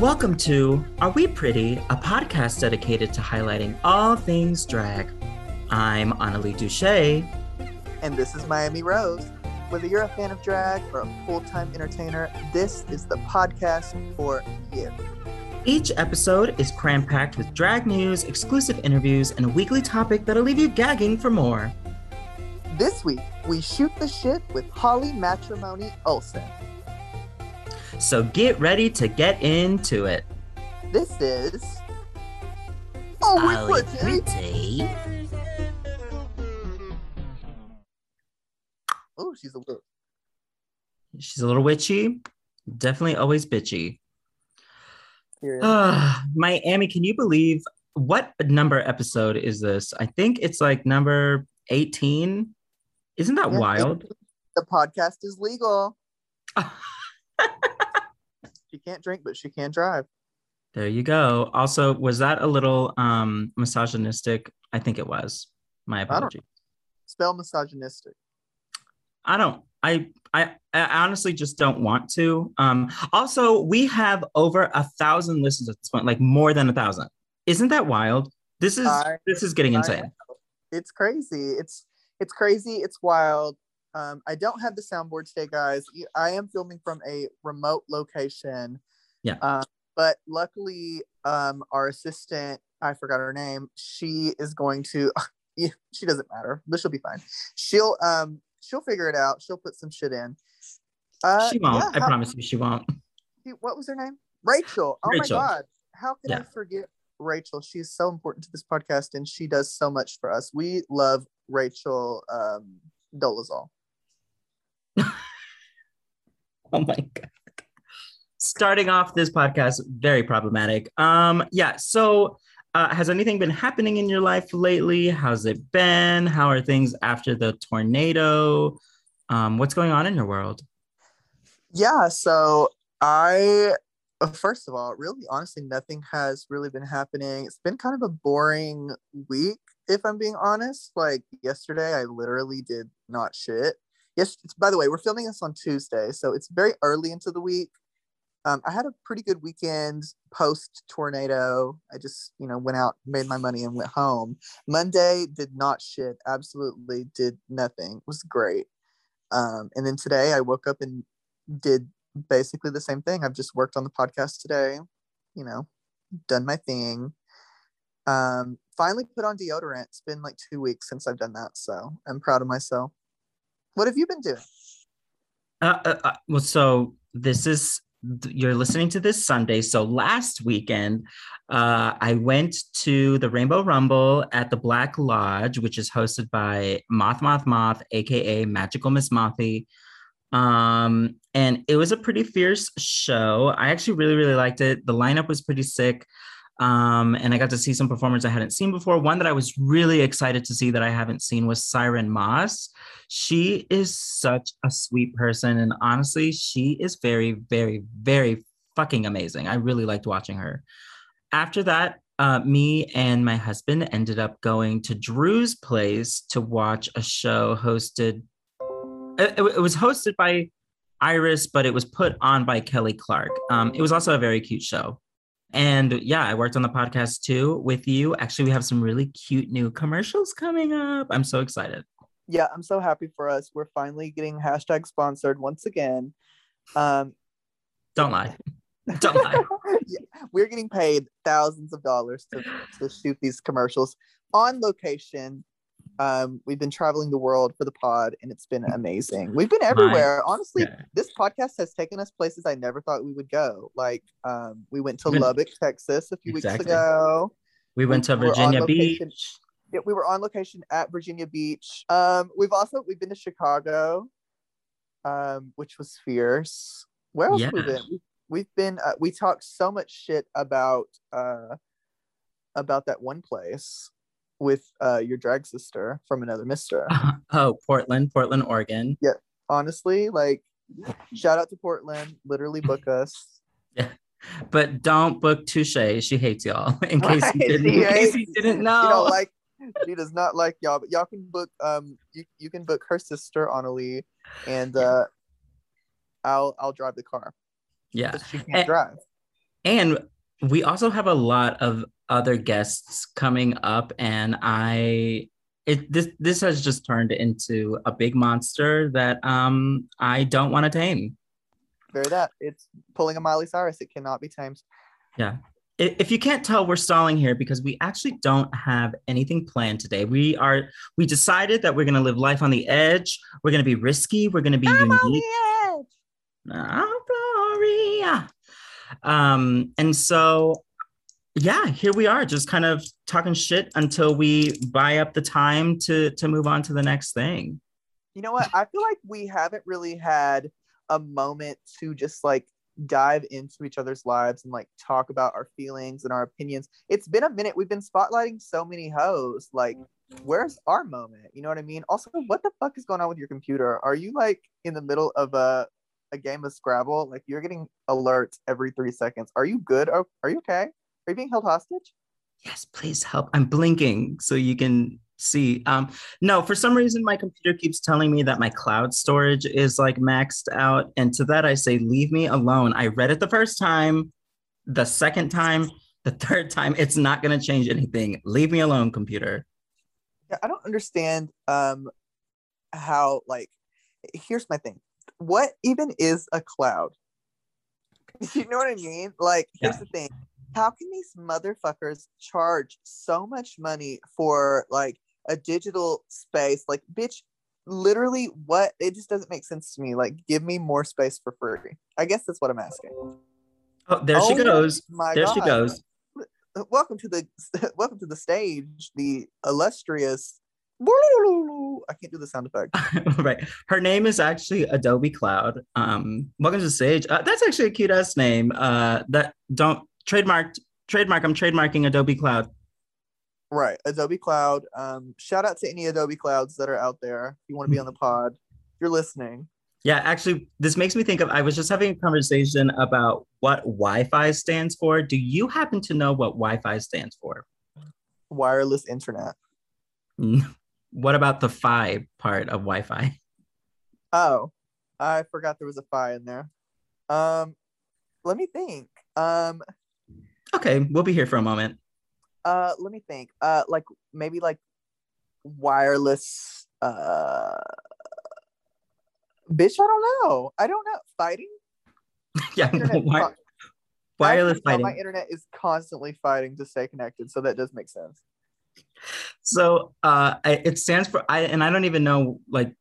Welcome to Are We Pretty, a podcast dedicated to highlighting all things drag. I'm Analeigh Douché. And this is Miami Rose. Whether you're a fan of drag or a full time entertainer, this is the podcast for you. Each episode is cram packed with drag news, exclusive interviews, and a weekly topic that'll leave you gagging for more. This week, we shoot the shit with Holly Matrimony Olsen. So get ready to get into it. This is. Oh, Holly pretty. Oh, she's a little. She's a little witchy, definitely always bitchy. Ah, Miami, can you believe what number episode is this? I think it's like number 18. Isn't that wild? The podcast is legal. She can't drink, but she can drive. There you go. Also, was that a little um misogynistic? I think it was. My apology. Spell misogynistic. I don't. I, I I honestly just don't want to. Um. Also, we have over a thousand listens at this point, like more than a thousand. Isn't that wild? This is I- this is getting I insane. It's crazy. It's it's crazy. It's wild. Um, I don't have the soundboard today, guys. I am filming from a remote location. Yeah. Um, but luckily, um, our assistant, I forgot her name. She is going to. She doesn't matter, but she'll be fine. She'll um she'll figure it out. She'll put some shit in. Uh, she won't. yeah, I how- promise you, she won't. what was her name? Rachel. Oh Rachel. my god. How could I forget Rachel? She's so important to this podcast and she does so much for us. We love Rachel um Dolezal. Oh my god. Starting off this podcast, very problematic. Um, yeah, so uh, has anything been happening in your life lately? How's it been? How are things after the tornado? Um, what's going on in your world? Yeah, so I uh, first of all, really honestly, nothing has really been happening. It's been kind of a boring week, if I'm being honest. Like yesterday, I literally did not shit. Yes, it's, by the way, we're filming this on Tuesday, so it's very early into the week. Um, I had a pretty good weekend post tornado. I just, you know, went out, made my money, and went home. Monday did not shit. Absolutely did nothing. It was great. Um, and then today I woke up and did basically the same thing. I've just worked on the podcast today, you know, done my thing. Um, finally put on deodorant. It's been like two weeks since I've done that, so I'm proud of myself. What have you been doing? Uh, uh, uh, well, so this is you're listening to this Sunday. So last weekend, uh, I went to the Rainbow Rumble at the Black Lodge, which is hosted by Moth Moth Moth, aka Magical Miss Mothy. Um, and it was a pretty fierce show. I actually really, really liked it. The lineup was pretty sick. Um, and I got to see some performers I hadn't seen before. One that I was really excited to see that I haven't seen was Siren Moss. She is such a sweet person. And honestly, she is very, very, very fucking amazing. I really liked watching her. After that, uh, me and my husband ended up going to Drew's place to watch a show hosted. It, it- it was hosted by Iris, but it was put on by Kelly Clark. Um, it was also a very cute show. And yeah, I worked on the podcast too with you. Actually, we have some really cute new commercials coming up. I'm so excited. Yeah, I'm so happy for us. We're finally getting hashtag sponsored once again. Um, Don't lie. Don't lie. yeah, we're getting paid thousands of dollars to, to shoot these commercials on location. Um, we've been traveling the world for the pod, and it's been amazing. We've been everywhere. Honestly, Yeah. this podcast has taken us places I never thought we would go. Like, um, we went to Lubbock, Texas, a few Exactly. weeks ago. We went to Virginia. Beach. Yeah, we were on location at Virginia Beach. Um, we've also we've been to Chicago, um, which was fierce. Where else have we Yeah. been? We've, we've been. Uh, we talked so much shit about uh, about that one place with uh your drag sister from another Mister. Oh, Portland, Portland, Oregon. Yeah, honestly, like, shout out to Portland. Literally book us. yeah, But don't book Douché. She hates y'all. In case Right, you didn't, in case you didn't You know. know, like she does not like y'all, but y'all can book um you, you can book her sister Analeigh and uh I'll I'll drive the car. yeah. she can't Eh, drive. and we also have a lot of other guests coming up, and I it this this has just turned into a big monster that um I don't want to tame. Very that it's pulling a Miley Cyrus. It cannot be tamed. Yeah. If you can't tell, we're stalling here because we actually don't have anything planned today. We are we decided that we're gonna live life on the edge. We're gonna be risky. We're gonna be I'm unique. on the edge. Oh, Gloria. Um, and so yeah, here we are, just kind of talking shit until we buy up the time to to move on to the next thing. You know what? I feel like we haven't really had a moment to just like dive into each other's lives and like talk about our feelings and our opinions. It's been a minute. We've been spotlighting so many hoes. Like, where's our moment? You know what I mean? Also, what the fuck is going on with your computer? Are you like in the middle of a a game of Scrabble? Like you're getting alerts every three seconds. Are you good? Are, are you okay? Are you being held hostage? Yes, please help. I'm blinking so you can see. Um, no, for some reason my computer keeps telling me that my cloud storage is like maxed out. And to that I say, leave me alone. I read it the first time, the second time, the third time. It's not gonna change anything. Leave me alone, computer. Yeah, I don't understand um how like here's my thing. What even is a cloud? You know what I mean? Like, here's Yeah. the thing. How can these motherfuckers charge so much money for like a digital space? Like, bitch, literally what it just doesn't make sense to me. Like, give me more space for free. I guess that's what I'm asking. Oh, there she Oh goes. My There she goes. Welcome to the welcome to the stage, the illustrious I can't do the sound effect. right. Her name is actually Adobe Cloud. Um, welcome to the stage. Uh, that's actually a cute ass name. Uh, that don't trademark trademark. I'm trademarking Adobe Cloud. Right, Adobe Cloud. Um, shout out to any Adobe Clouds that are out there. If you want to be on the pod, if you're listening. Yeah, actually, this makes me think of. I was just having a conversation about what Wi-Fi stands for. Do you happen to know what Wi-Fi stands for? Wireless internet. What about the phi part of Wi-Fi? Oh, I forgot there was a phi in there. Um, let me think. Um, Okay, we'll be here for a moment. uh, let me think. Uh, like maybe like wireless. Uh, bitch, I don't know. I don't know. Fighting. yeah, con- wireless As you know, fighting. My internet is constantly fighting to stay connected, so that does make sense. So uh, it stands for I, and I don't even know like.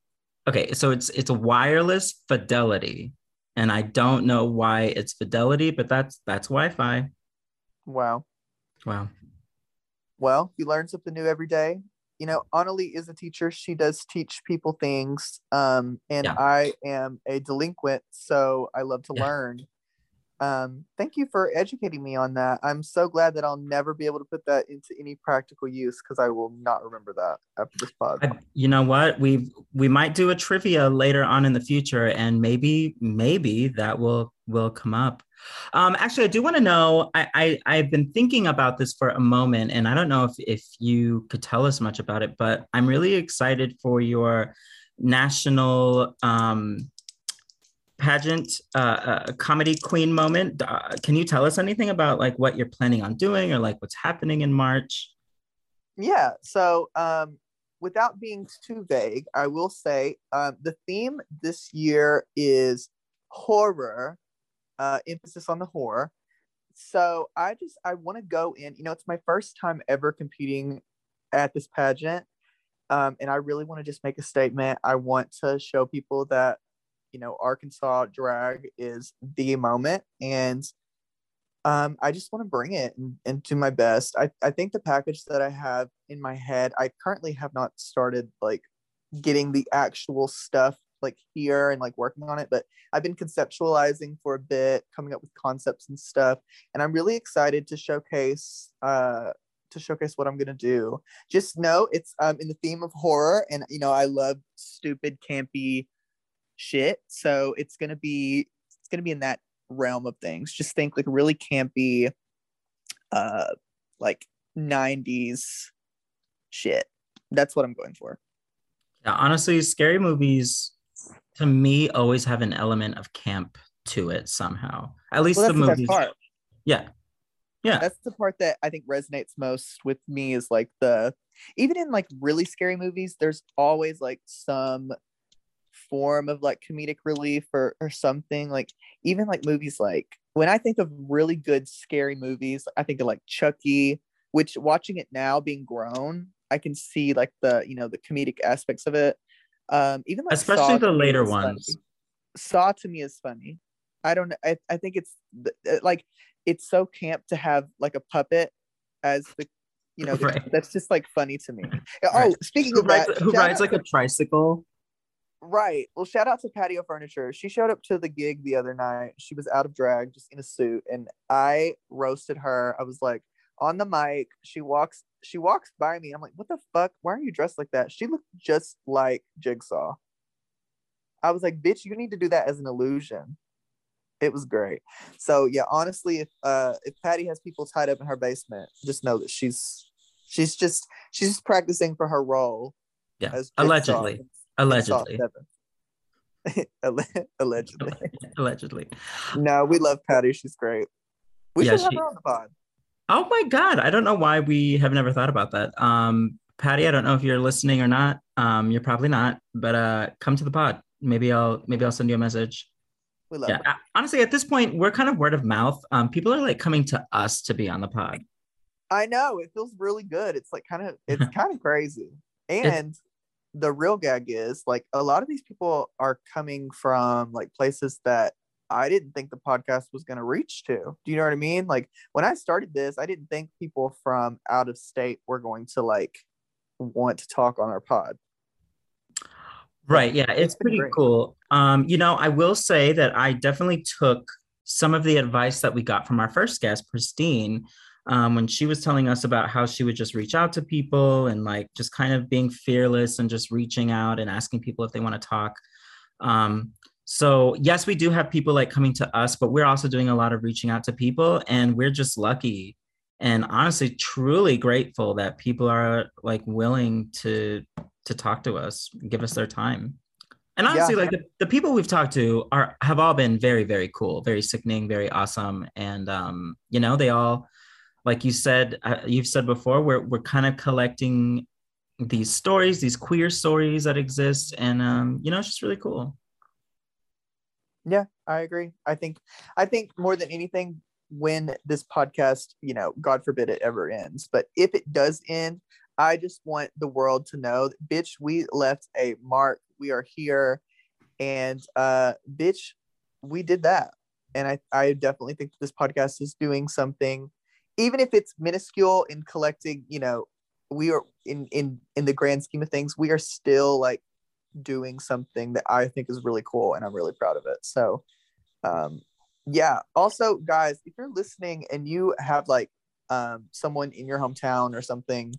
Okay, so it's it's a wireless fidelity, and I don't know why it's fidelity, but that's that's Wi-Fi. Wow. Wow. Well, you learn something new every day. You know, Analeigh is a teacher. She does teach people things. Um, and Yeah. I am a delinquent, so I love to Yeah. learn. Um, thank you for educating me on that. I'm so glad that I'll never be able to put that into any practical use because I will not remember that after this pod. You know what? We we might do a trivia later on in the future, and maybe maybe that will will come up. Um, actually, I do want to know. I, I I've been thinking about this for a moment, and I don't know if if you could tell us much about it, but I'm really excited for your national um, pageant uh, uh, comedy queen moment. Uh, can you tell us anything about like what you're planning on doing, or like what's happening in March? Yeah. So, um, without being too vague, I will say um, the theme this year is horror, uh, emphasis on the horror. So I just I want to go in. You know, it's my first time ever competing at this pageant, um, and I really want to just make a statement. I want to show people that you know Arkansas drag is the moment, and um, I just want to bring it and, and do my best. I, I think the package that I have in my head, I currently have not started like getting the actual stuff like here and like working on it, but I've been conceptualizing for a bit, coming up with concepts and stuff. And I'm really excited to showcase uh to showcase what I'm gonna do. Just know it's um in the theme of horror and you know I love stupid campy shit. So it's gonna be it's gonna be in that realm of things. Just think like really campy, uh, like '90s shit. That's what I'm going for. Yeah, honestly, scary movies to me always have an element of camp to it somehow. At least Well, the movies. part. Yeah. Yeah. That's the part that I think resonates most with me is like the even in like really scary movies, there's always like some form of like comedic relief or or something. Like even like movies like when I think of really good scary movies, I think of like Chucky, which watching it now being grown, I can see like the you know the comedic aspects of it. Um, even like especially Saw the later is funny. ones. Saw to me is funny. I don't. I, I think it's like it's so camp to have like a puppet as the you know Right. that's just like funny to me. Oh, Right. speaking Who of that, who rides like a tricycle? Right. Well, shout out to Patio Furniture. She showed up to the gig the other night. She was out of drag, just in a suit, and I roasted her. I was like on the mic. She walks. She walks by me. I'm like, what the fuck? Why are you dressed like that? She looked just like Jigsaw. I was like, bitch, you need to do that as an illusion. It was great. So yeah, honestly, if uh if Patty has people tied up in her basement, just know that she's she's just she's just practicing for her role. Yeah. Allegedly. In- in Saw Allegedly. 7. Allegedly. Allegedly. No, we love Patty. She's great. We Yeah, should have she- her on the pod. Oh my God. I don't know why we have never thought about that. Um, Patty, I don't know if you're listening or not. Um, you're probably not, but uh come to the pod. Maybe I'll maybe I'll send you a message. We love Yeah. her. Honestly, at this point, we're kind of word of mouth. Um, people are like coming to us to be on the pod. I know it feels really good. It's like kind of it's kind of crazy. And the real gag is like a lot of these people are coming from like places that I didn't think the podcast was going to reach to. Do you know what I mean? Like when I started this, I didn't think people from out of state were going to like want to talk on our pod. Right. Yeah, it's It's pretty great. cool. Um, you know, I will say that I definitely took some of the advice that we got from our first guest, Pristine, um, when she was telling us about how she would just reach out to people and like just kind of being fearless and just reaching out and asking people if they want to talk. Um, so yes, we do have people like coming to us, but we're also doing a lot of reaching out to people, and we're just lucky and honestly truly grateful that people are like willing to to talk to us give us their time and Yeah. honestly like the, the people we've talked to are have all been very very cool very sickening very awesome and um you know they all like you said uh, you've said before we're we're kind of collecting these stories these queer stories that exist and um you know it's just really cool Yeah, I agree. I think I think more than anything when this podcast, you know, God forbid it ever ends, but if it does end, I just want the world to know that bitch, we left a mark. We are here and uh bitch, we did that. And I I definitely think this podcast is doing something even if it's minuscule in collecting, you know, we are in in in the grand scheme of things, we are still like doing something that I think is really cool and I'm really proud of it. So um yeah, also guys, if you're listening and you have like um someone in your hometown or something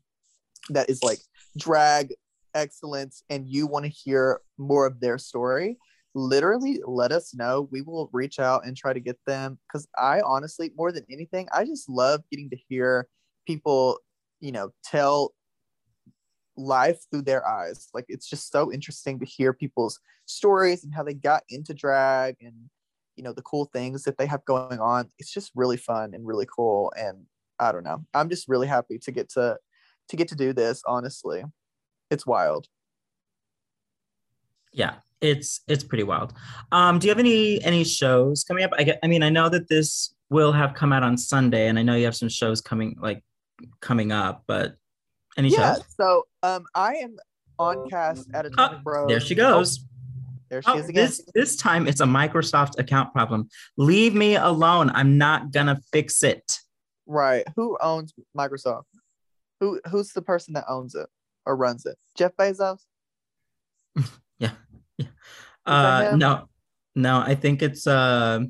that is like drag excellence and you want to hear more of their story, literally let us know. We will reach out and try to get them cuz I honestly more than anything, I just love getting to hear people, you know, tell life through their eyes. Like it's just so interesting to hear people's stories and how they got into drag and you know the cool things that they have going on. It's just really fun and really cool and I don't know. I'm just really happy to get to to get to do this, honestly. It's wild. yeah it's it's pretty wild um do you have any any shows coming up i get i mean i know that this will have come out on sunday and i know you have some shows coming like coming up but any Yeah, shows so um I am on cast at Atomic Rose. Oh, there she goes There she Oh, is again. this this time it's a microsoft account problem leave me alone i'm not gonna fix it Right. Who owns Microsoft? Who who's the person that owns it or runs it? Jeff Bezos? yeah yeah that uh no no i think it's uh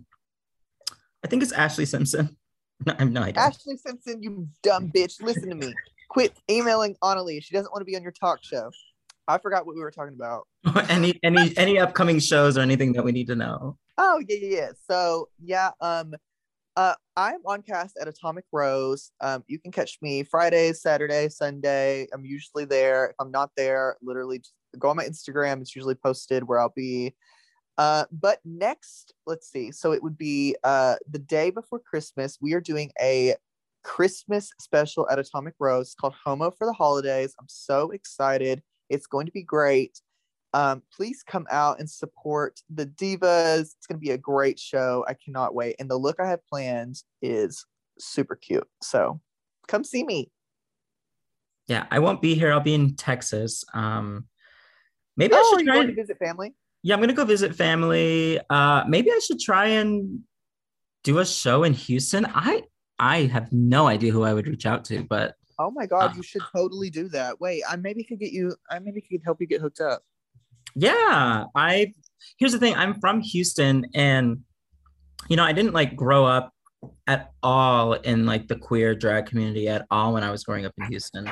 i think it's ashley simpson no, i have no idea Ashley Simpson, you dumb bitch. Listen to me. Quit emailing Analeigh. She doesn't want to be on your talk show. I forgot what we were talking about. any any any upcoming shows or anything that we need to know Oh yeah, yeah, yeah. So yeah, um, uh, I'm on cast at Atomic Rose. Um, you can catch me Friday, Saturday, Sunday. I'm usually there. If I'm not there, literally just go on my Instagram. It's usually posted where I'll be. Uh, but next, let's see. So it would be uh, the day before Christmas. We are doing a Christmas special at Atomic Rose called Homo for the Holidays. I'm so excited. It's going to be great. Um, please come out and support the divas. It's going to be a great show. I cannot wait. And the look I have planned is super cute. So come see me. Yeah, I won't be here. I'll be in Texas. Um, maybe oh, I should try and, to visit family? yeah, I'm gonna go visit family. Uh, maybe I should try and do a show in Houston. I I have no idea who I would reach out to, but Oh my god, Uh, you should totally do that. Wait, I maybe could get you. I maybe could help you get hooked up. yeah, I here's the thing. I'm from Houston, and you know, I didn't like grow up at all in like the queer drag community at all when I was growing up in Houston.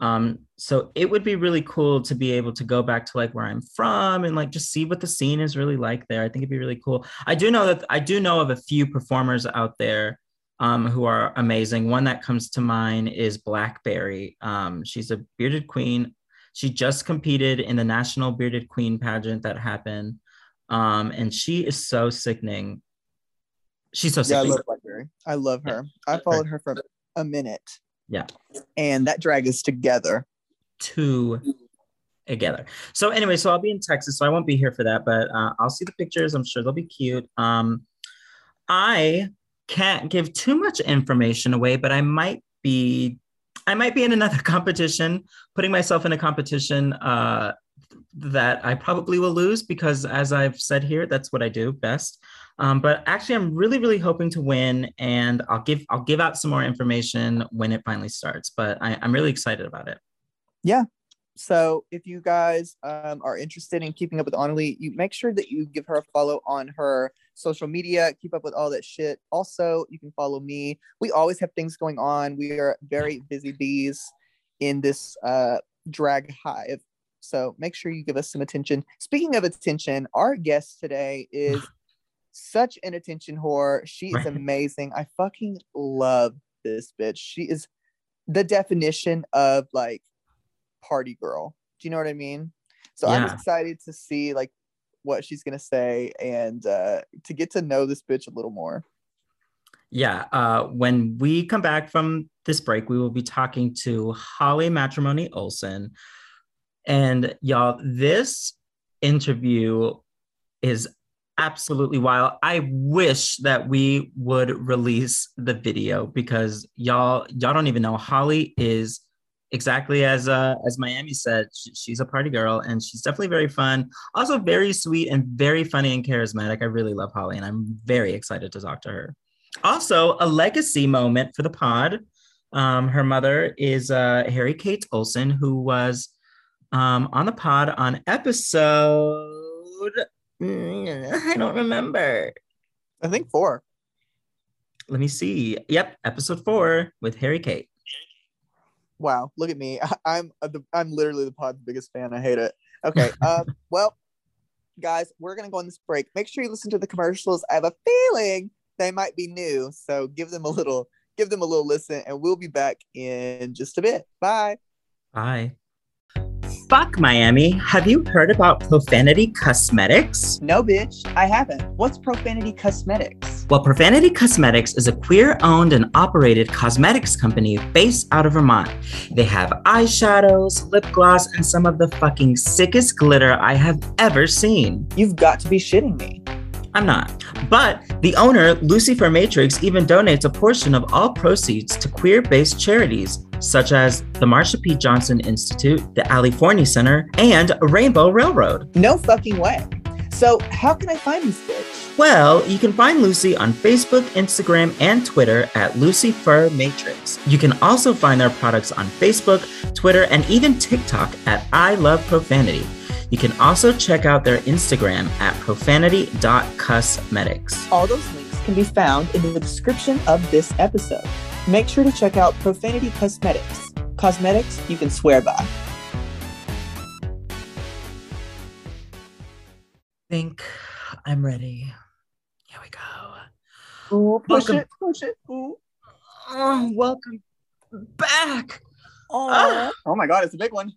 Um, so it would be really cool to be able to go back to like where I'm from and like just see what the scene is really like there. I think it'd be really cool. I do know that I do know of a few performers out there um, who are amazing. One that comes to mind is Blackberry. Um, she's a bearded queen. She just competed in the National Bearded Queen pageant that happened. Um, and she is so sickening. She's so sickening. Yeah, I love Blackberry. I love Yeah. her. I followed her for a minute. Yeah. And that drag is together. two together. So anyway, so I'll be in Texas, so I won't be here for that, but uh, I'll see the pictures. I'm sure they'll be cute. Um, I can't give too much information away, but I might be, I might be in another competition, putting myself in a competition uh, that I probably will lose because, as I've said here, that's what I do best. Um, but actually, I'm really, really hoping to win, and I'll give I'll give out some more information when it finally starts. But I, I'm really excited about it. Yeah. So if you guys um, are interested in keeping up with Analeigh, you make sure that you give her a follow on her social media. Keep up with all that shit. Also, you can follow me. We always have things going on. We are very busy bees in this uh, drag hive. So make sure you give us some attention. Speaking of attention, our guest today is such an attention whore. She is amazing. I fucking love this bitch. She is the definition of like party girl. Do you know what I mean? So I'm excited to see like what she's gonna say and uh to get to know this bitch a little more. Yeah. Uh, when we come back from this break, we will be talking to Holly Matrimony Olsen. And y'all, this interview is absolutely wild. I wish that we would release the video because y'all, y'all don't even know. Holly is exactly as uh, as Miami said. She, she's a party girl, and she's definitely very fun. Also, very sweet and very funny and charismatic. I really love Holly, and I'm very excited to talk to her also a legacy moment for the pod um, her mother is uh, harry kate olsen who was um, on the pod on episode i don't remember I think four. let me see yep episode four with harry kate Wow, look at me. I, am the, I'm literally the pod's biggest fan. I hate it. Okay. Um, well, guys, we're gonna go on this break. Make sure you listen to the commercials. I have a feeling they might be new, so give them a little give them a little listen, and we'll be back in just a bit. Bye. bye fuck miami have you heard about profanity cussmetics No, bitch, I haven't. What's Profanity Cussmetics? Well, Profanity Cussmetics is a queer owned and operated cosmetics company based out of Vermont. They have eyeshadows, lip gloss, and some of the fucking sickest glitter I have ever seen. You've got to be shitting me. I'm not. But the owner, Lucy Lucifer Matrix, even donates a portion of all proceeds to queer based charities such as the Marsha P. Johnson Institute, the California Center, and Rainbow Railroad. No fucking way. So, how can I find this bitch? Well, you can find Lucy on Facebook, Instagram, and Twitter at Luci Furr-Matrix. You can also find their products on Facebook, Twitter, and even TikTok at I Love Profanity. You can also check out their Instagram at profanity.cosmetics. All those links can be found in the description of this episode. Make sure to check out Profanity Cussmetics. Cosmetics you can swear by. think I'm ready. Here we go. Ooh, push Welcome. it, push it. Ooh. Oh, welcome back. Oh. Ah. oh my god, it's a big one.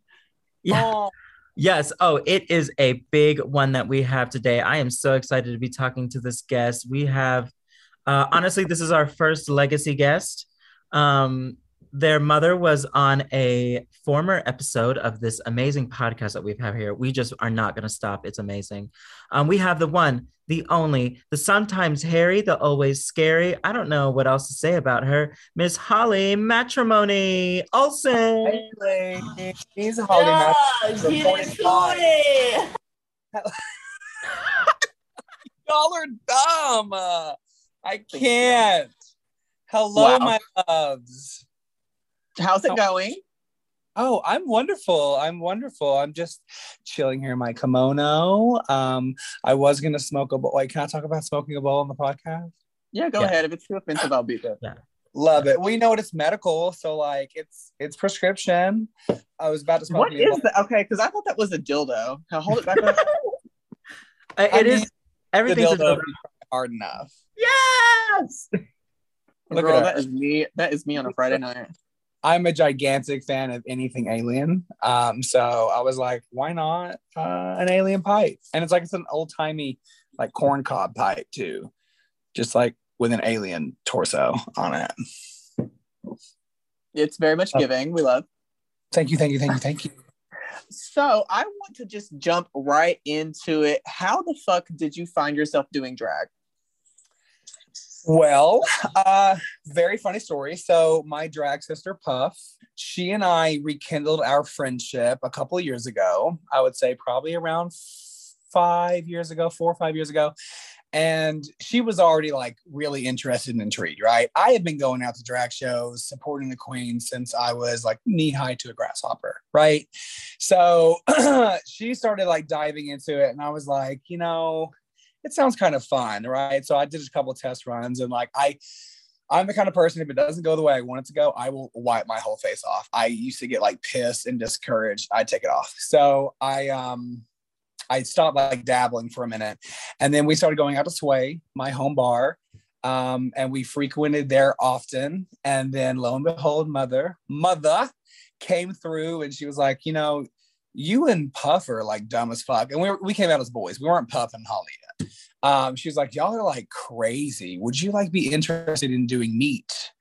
Yeah. Oh. Yes. Oh, it is a big one that we have today. I am so excited to be talking to this guest. We have, uh, honestly, this is our first legacy guest. Um, their mother was on a former episode of this amazing podcast that we have here. We just are not going to stop. It's amazing. Um, we have the one, the only, the sometimes hairy, the always scary. I don't know what else to say about her. Miss Holly Matrimony Olsen. Hey, ladies. Holly Yeah, Matrimony. get into it. Y'all are dumb. Uh, I can't. Hello, Wow. my loves. How's it Oh. going? Oh, I'm wonderful. I'm wonderful. I'm just chilling here in my kimono. Um, I was gonna smoke a bowl. Wait, can I talk about smoking a bowl on the podcast? Yeah, go Yeah. ahead. If it's too offensive, I'll beat it. Love it. We know it's medical, so like it's it's prescription. I was about to smoke. What me a is that? Okay, because I thought that was a dildo. Now hold it back up. Uh, I It is mean, everything's a dildo dildo. if you try hard enough. Yes. Look Girl, at her. that is me. That is me on a Friday night. I'm a gigantic fan of anything alien. Um, so I was like, why not uh, an alien pipe? And it's like it's an old timey like corn cob pipe too, just like with an alien torso on it. It's very much Oh. giving. We love. Thank you, thank you, thank you, thank you. So I want to just jump right into it. How the fuck did you find yourself doing drag? Well, uh, very funny story. So my drag sister Puff, she and I rekindled our friendship a couple of years ago. I would say probably around five years ago, four or five years ago. And she was already like really interested and intrigued, right? I had been going out to drag shows, supporting the queen since I was like knee high to a grasshopper, right? So she started like diving into it, and I was like, you know, it sounds kind of fun, right? So I did a couple test runs, and like I, I'm the kind of person if it doesn't go the way I want it to go, I will wipe my whole face off. I used to get like pissed and discouraged. I take it off. So I um I stopped like dabbling for a minute, and then we started going out to Sway, my home bar. Um, and we frequented there often. And then lo and behold, mother, mother came through and she was like, you know, you and Puff are like dumb as fuck. And we, were, we came out as boys. We weren't Puff and Holly. Um, she was like, y'all are like crazy. Would you like be interested in doing meat?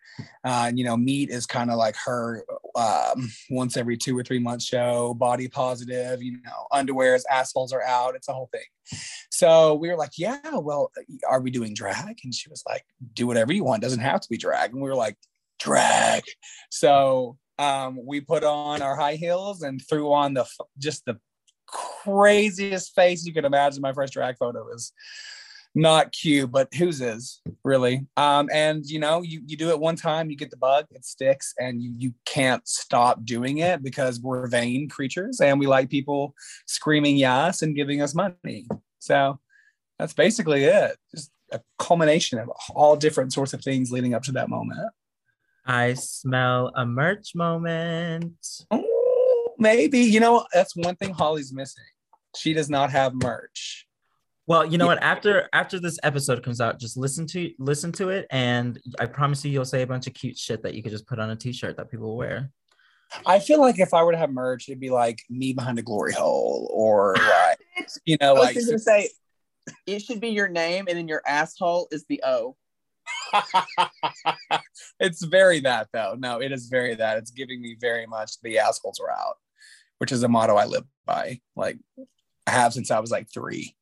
Uh, you know, meat is kind of like her um, once every two or three months show, body positive, you know, underwears, assholes are out. It's a whole thing. So we were like, yeah, well, are we doing drag? And she was like, do whatever you want. Doesn't have to be drag. And we were like, drag. So um, we put on our high heels and threw on the just the craziest face you can imagine. My first drag photo is not cute, but whose is really. Um, and you know, you, you do it one time, you get the bug, it sticks, and you you can't stop doing it because we're vain creatures and we like people screaming yes and giving us money. So that's basically it. Just a culmination of all different sorts of things leading up to that moment. I smell a merch moment. Oh, maybe you know that's one thing Holly's missing. She does not have merch. Well, you know what? After after this episode comes out, just listen to listen to it, and I promise you, you'll say a bunch of cute shit that you could just put on a T-shirt that people will wear. I feel like if I were to have merch, it'd be like me behind a glory hole, or like you know, I was like gonna say it should be your name and then your asshole is the O. it's very that though. No, it is very that. It's giving me very much the assholes are out, which is a motto I live by. Like I have since I was like three.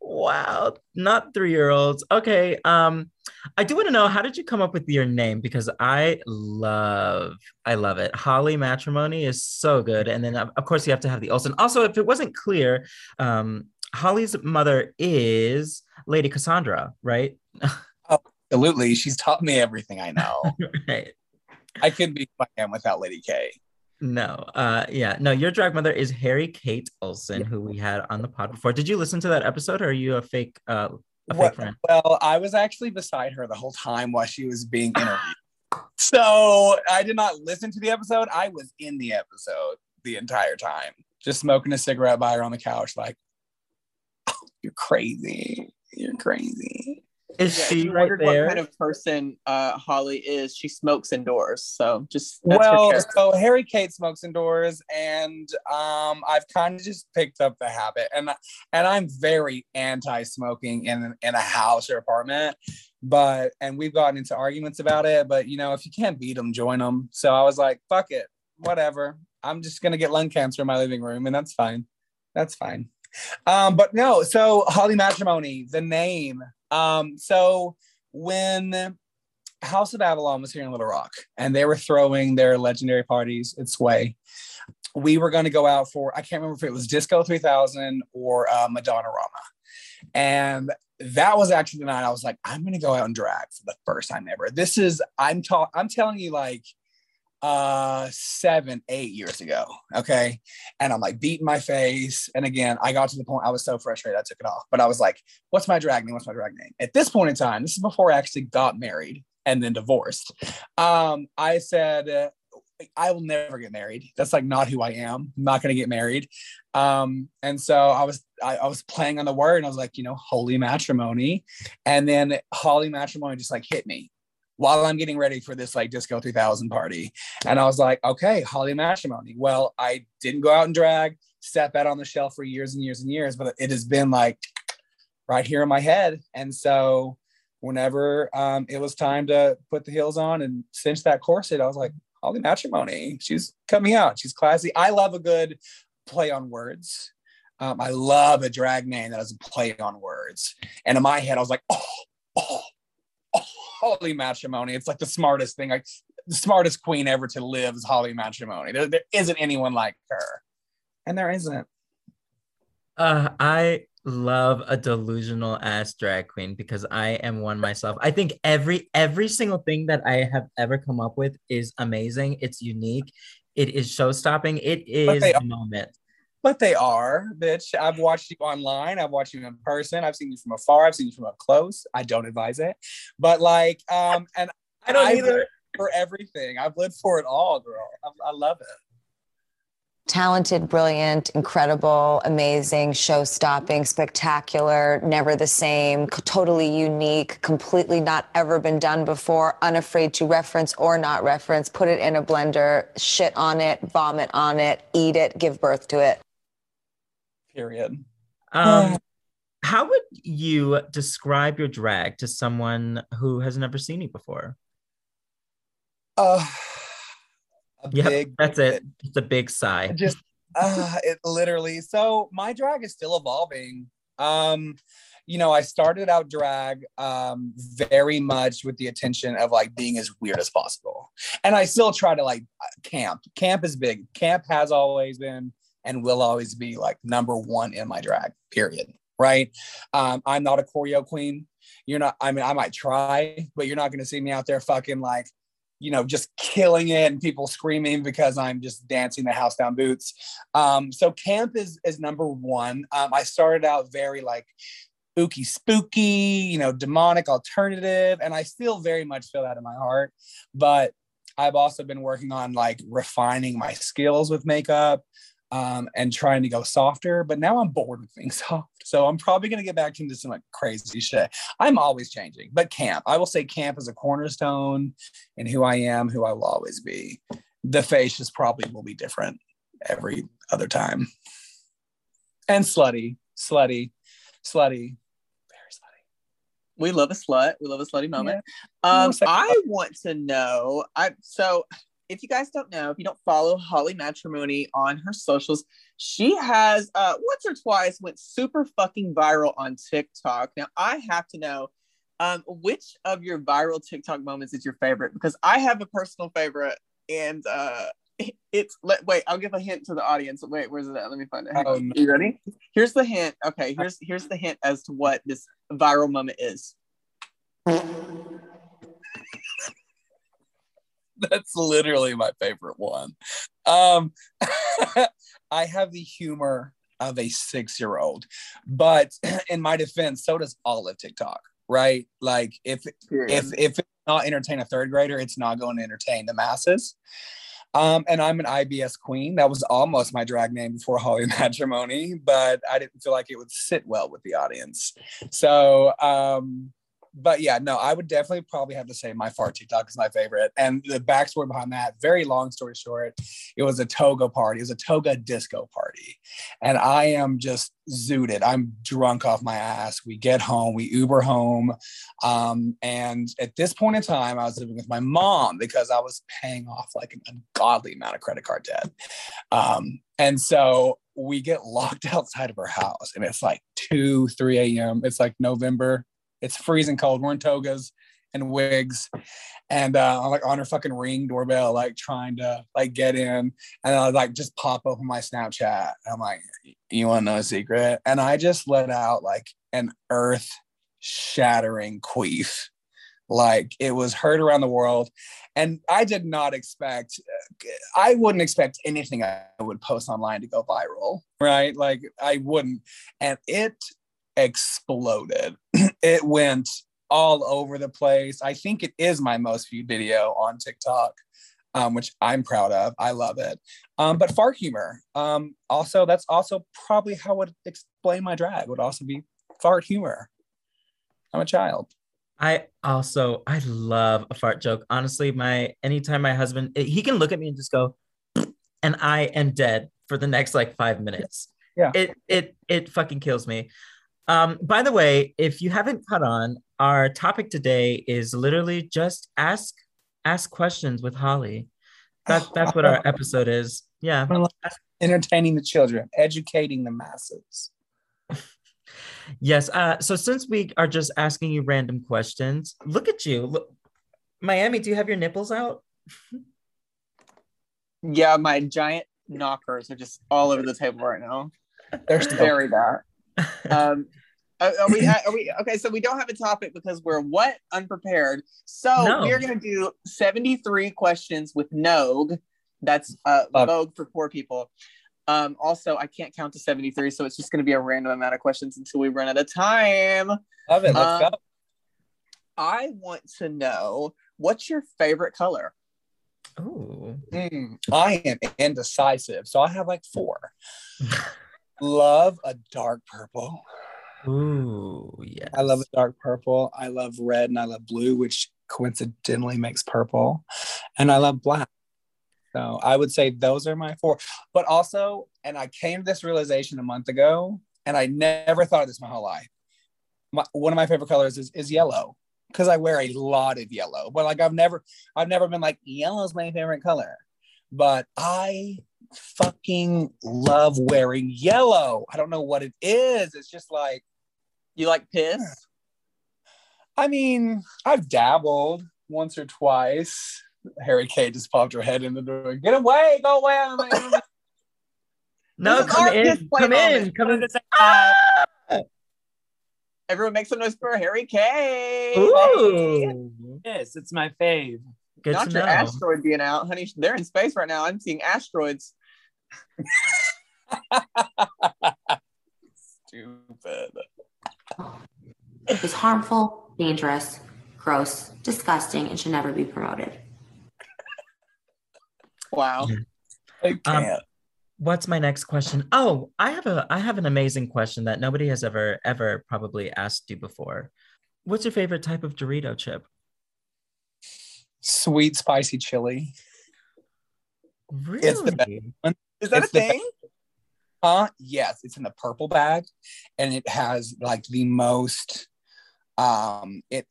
wow, not three-year-olds. Okay. Um, I do want to know how did you come up with your name? Because I love, I love it. Holly Matrimony is so good. And then of of course you have to have the Olsen. Also, if it wasn't clear, um, Holly's mother is Lady Cassandra, right? Absolutely, she's taught me everything I know. right. I couldn't be who I am without Lady K. No, uh, yeah, no. Your drag mother is Harry Kate Olsen, who we had on the pod before. Did you listen to that episode, or are you a fake, uh, a Well, fake friend? well, I was actually beside her the whole time while she was being interviewed. so I did not listen to the episode. I was in the episode the entire time, just smoking a cigarette by her on the couch, like, oh, you're crazy. You're crazy. Is Yeah, she you right wondered there? what kind of person uh, Holly is. She smokes indoors, so just that's well, character. so Harry Kate smokes indoors, and um, I've kind of just picked up the habit, and and I'm very anti-smoking in in a house or apartment, but and we've gotten into arguments about it. But you know, if you can't beat them, join them. So I was like, fuck it, whatever. I'm just gonna get lung cancer in my living room, and that's fine. That's fine. Um, but no, so Holly Matrimony, the name. Um, so when House of Avalon was here in Little Rock, and they were throwing their legendary parties its way, We were going to go out for I can't remember if it was Disco 3000 or uh, Madonna Rama, and that was actually the night I was like, I'm going to go out and drag for the first time ever. This is I'm talking, I'm telling you like uh seven eight years ago okay? And i'm like beating my face. And again i got to the point i was so frustrated i took it off. But i was like what's my drag name? What's my drag name? At this point in time this is before i actually got married and then divorced. Um i said uh, i will never get married. That's like not who i am. I'm not going to get married. Um and so i was I, I was playing on the word and i was like you know holy matrimony. And then holly matrimony just like hit me while i'm getting ready for this like disco 3000 party and i was like okay holly matrimony well i didn't go out and drag sat that on the shelf for years and years and years but it has been like right here in my head and so whenever um, it was time to put the heels on and cinch that corset, I was like, Holly Matrimony, she's coming out. She's classy. I love a good play on words. Um, I love a drag name that has a play on words. And in my head, I was like, oh, oh, Holly Matrimony. It's like the smartest thing, like the smartest queen ever to live is Holly Matrimony. There, there isn't anyone like her. And there isn't. Uh, I love a delusional ass drag queen because I am one myself. I think every every single thing that I have ever come up with is amazing. It's unique. It is show stopping. It is a moment. But they are, bitch. I've watched you online. I've watched you in person. I've seen you from afar. I've seen you from up close. I don't advise it. But like, um, and I don't I've either. For everything, I've lived for it all, girl. I, I love it. talented, brilliant, incredible, amazing, show stopping, spectacular, never the same, c- totally unique, completely not ever been done before, unafraid to reference or not reference, put it in a blender, shit on it, vomit on it, eat it, give birth to it. Period. Um, how would you describe your drag to someone who has never seen you before? Uh, a Yep, big, that's it. It's a big sigh. just uh, it literally. So my drag is still evolving. Um, you know, I started out drag um very much with the intention of like being as weird as possible, and I still try to like camp. Camp is big. Camp has always been and will always be like number one in my drag. Period. Right. Um, I'm not a choreo queen. You're not. I mean, I might try, but you're not going to see me out there fucking like you know, just killing it and people screaming because I'm just dancing the house down boots. Um, so camp is is number one. Um, I started out very like spooky, spooky, you know, demonic alternative, and I still very much feel that in my heart. But I've also been working on like refining my skills with makeup um, and trying to go softer. But now I'm bored with being soft, so I'm probably gonna get back into some like crazy shit. I'm always changing, but camp. I will say camp is a cornerstone in who I am, who I will always be. The face just probably will be different every other time. And slutty, slutty, slutty, very slutty. We love a slut. We love a slutty moment. Yeah. Um, I want to know. I so if you guys don't know, if you don't follow Holly Matrimony on her socials, she has uh once or twice went super fucking viral on TikTok. Now I have to know um which of your viral TikTok moments is your favorite because I have a personal favorite and uh it's let wait, I'll give a hint to the audience. Wait, where's it at? Let me find it. Hang Oh, no. You ready? Here's the hint. Okay, here's here's the hint as to what this viral moment is. That's literally my favorite one. Um, I have the humor of a six year old, but in my defense, so does all of TikTok, right? Like if Period. if if it's not entertain a third grader, it's not going to entertain the masses. Um, and I'm an IBS queen. That was almost my drag name before Holly Matrimony, but I didn't feel like it would sit well with the audience. So um, but yeah, no, I would definitely probably have to say my fart TikTok is my favorite. And the backstory behind that, very long story short, it was a toga party. It was a toga disco party. And I am just zooted. I'm drunk off my ass. We get home, we Uber home. Um, and at this point in time, I was living with my mom because I was paying off like an ungodly amount of credit card debt. Um, and so we get locked outside of her house and it's like 2 3 a.m it's like november it's freezing cold. We're in togas and wigs and uh, i'm like on her fucking ring doorbell like trying to like get in. And i like just pop open my snapchat. I'm like you want to know a secret? And i just let out like an earth shattering queef. Like it was heard around the world. And i did not expect i wouldn't expect anything i would post online to go viral right? Like i wouldn't. And it exploded it went all over the place i think it is my most viewed video on tiktok um, which i'm proud of i love it um, but fart humor um, also that's also probably how I would explain my drag would also be fart humor i'm a child I also I love a fart joke. Honestly, my anytime my husband he can look at me and just go, and I am dead for the next like five minutes. Yeah. It it it fucking kills me. Um, by the way, if you haven't caught on, our topic today is literally just ask ask questions with Holly. That that's what our episode is. Yeah. Entertaining the children, educating the masses. Yes. Uh, so since we are just asking you random questions, look at you. Look, Miami, do you have your nipples out? yeah, my giant knockers are just all over the table right now. They're very bad. Um, are, are we? Are we? Okay, so we don't have a topic because we're what unprepared. So No. we are going to do seventy-three questions with Nogue. That's uh, Uh, Vogue for poor people. Um, also, I can't count to seventy-three, so it's just going to be a random amount of questions until we run out of time. Love it. Let's Um, go. I want to know what's your favorite color. Oh. Mm, I am indecisive, so I have like four. Love a dark purple. Ooh, yes. I love a dark purple. I love red and I love blue, which coincidentally makes purple. And I love black. So I would say those are my four. But also, and I came to this realization a month ago, and I never thought of this my whole life. My, one of my favorite colors is, is yellow because I wear a lot of yellow. But like I've never, I've never been like yellow's my favorite color. But I fucking love wearing yellow. I don't know what it is. It's just like You like piss? I mean, I've dabbled once or twice. Harry Kay just popped her head in the door. Get away! Go away! I'm like, No, This is come in, come in, come in. Ah! Everyone make some noise for Harry K. Ooh, Yes, it's my fave. good Not to your know. asteroid being out, honey. They're in space right now. I'm seeing asteroids. Stupid. Is harmful, dangerous, gross, disgusting, and should never be promoted. Wow. I um, can't. What's my next question? Oh, I have a I have an amazing question that nobody has ever ever probably asked you before. What's your favorite type of Dorito chip? Sweet spicy chili. Really? It's the best. Is that It's a thing? Huh? Yes, it's in the purple bag, and it has like the most um it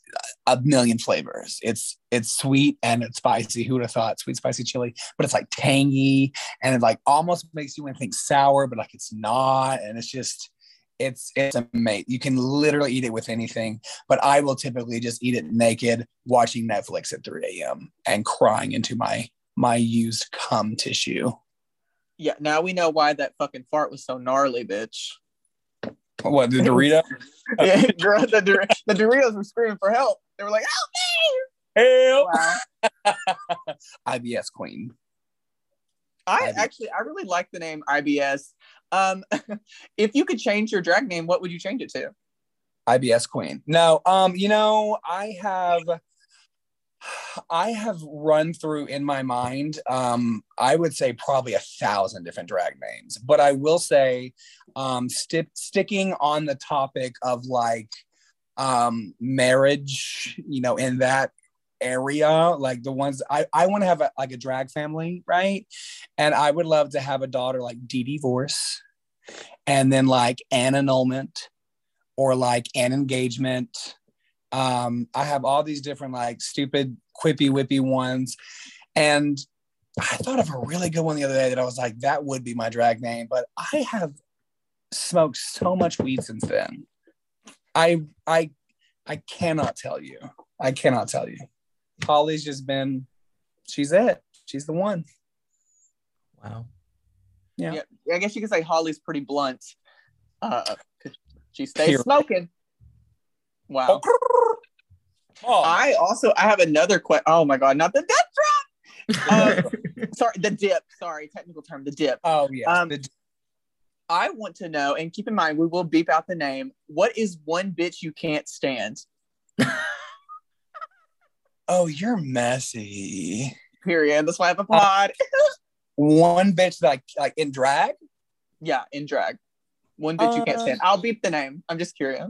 a million flavors. It's it's sweet and it's spicy. Who would have thought sweet spicy chili? But it's like tangy and it like almost makes you want to think sour but like it's not and it's just it's it's a mate you can literally eat it with anything but i will typically just eat it naked watching netflix at 3 a.m and crying into my my used cum tissue Yeah, now we know why that fucking fart was so gnarly, bitch. what the dorito yeah, the, Dor- the Doritos were screaming for help. They were like, "Help me!" Wow. IBS queen. I IBS. actually, I really like the name IBS. Um, if you could change your drag name, what would you change it to? IBS queen. No, um, you know, I have I have run through in my mind, um, I would say probably a thousand different drag names, but I will say, um, sti- sticking on the topic of like, um, marriage, you know, in that area, like the ones I, I want to have a, like a drag family, right? And I would love to have a daughter like Dee Divorce and then like an annulment or like an engagement. Um, I have all these different like stupid quippy whippy ones. And I thought of a really good one the other day that I was like, that would be my drag name, but I have smoked so much weed since then. I I I cannot tell you. I cannot tell you. Holly's just been she's it. She's the one. Wow. Yeah. Yeah, I guess you could say Holly's pretty blunt. Uh, 'cause she stays Period. smoking. Wow. Oh, I also I have another question. Oh my god, not the death drop. Um, sorry, the dip. Sorry, technical term, the dip. oh yeah. Um, The- I want to know, and keep in mind, we will beep out the name. What is one bitch you can't stand? oh, you're messy. Period. That's why I have a pod. One bitch I like in drag. yeah, in drag. One bitch you can't Uh, stand. I'll beep the name. I'm just curious.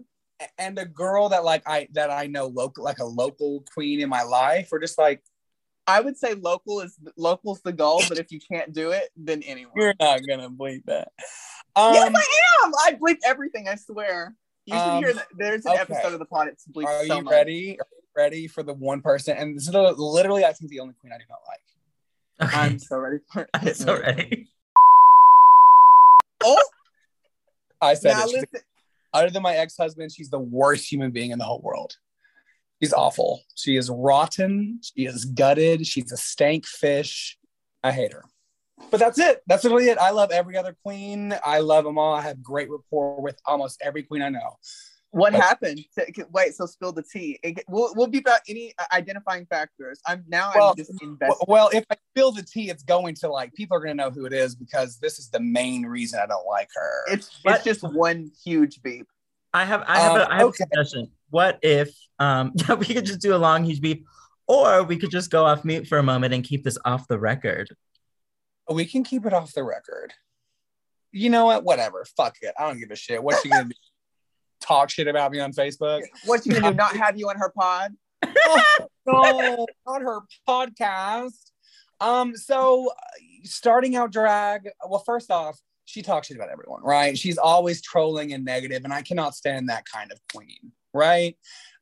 And a girl that like I that I know local like a local queen in my life or just like I would say local is local's the goal, but if you can't do it, then anyone. you're not gonna believe that. Um yes, I am. I bleep everything. I swear. You should Um, hear that. There's an okay. episode of the pod. It's bleeped are so you much. ready? Are you ready for the one person? And this is li- literally I think the only queen I do not like. Okay. I'm so ready for it. I'm so ready. Oh, I said now it. Listen. Other than my ex-husband, she's the worst human being in the whole world. She's awful. She is rotten. She is gutted. She's a stank fish. I hate her. But that's it. That's literally it. I love every other queen. I love them all. I have great rapport with almost every queen I know. What But- happened? To- Wait, so spill the tea. It- We'll, we'll beep out any uh, identifying factors. I'm now. Well, I'm just invested. Well, well, if I spill the tea, it's going to like people are going to know who it is because this is the main reason I don't like her. It's But- it's just one huge beep. I have I have, Um, a, I have okay. a suggestion. What if um we could just do a long huge beep, or we could just go off mute for a moment and keep this off the record. we can keep it off the record. You know what? Whatever. Fuck it. I don't give a shit. What you gonna do? Talk shit about me on Facebook? What she gonna do? Not have you on her pod? no, on her podcast. Um, so uh, starting out drag, well, first off, she talks shit about everyone, right? She's always trolling and negative, and I cannot stand that kind of queen, right?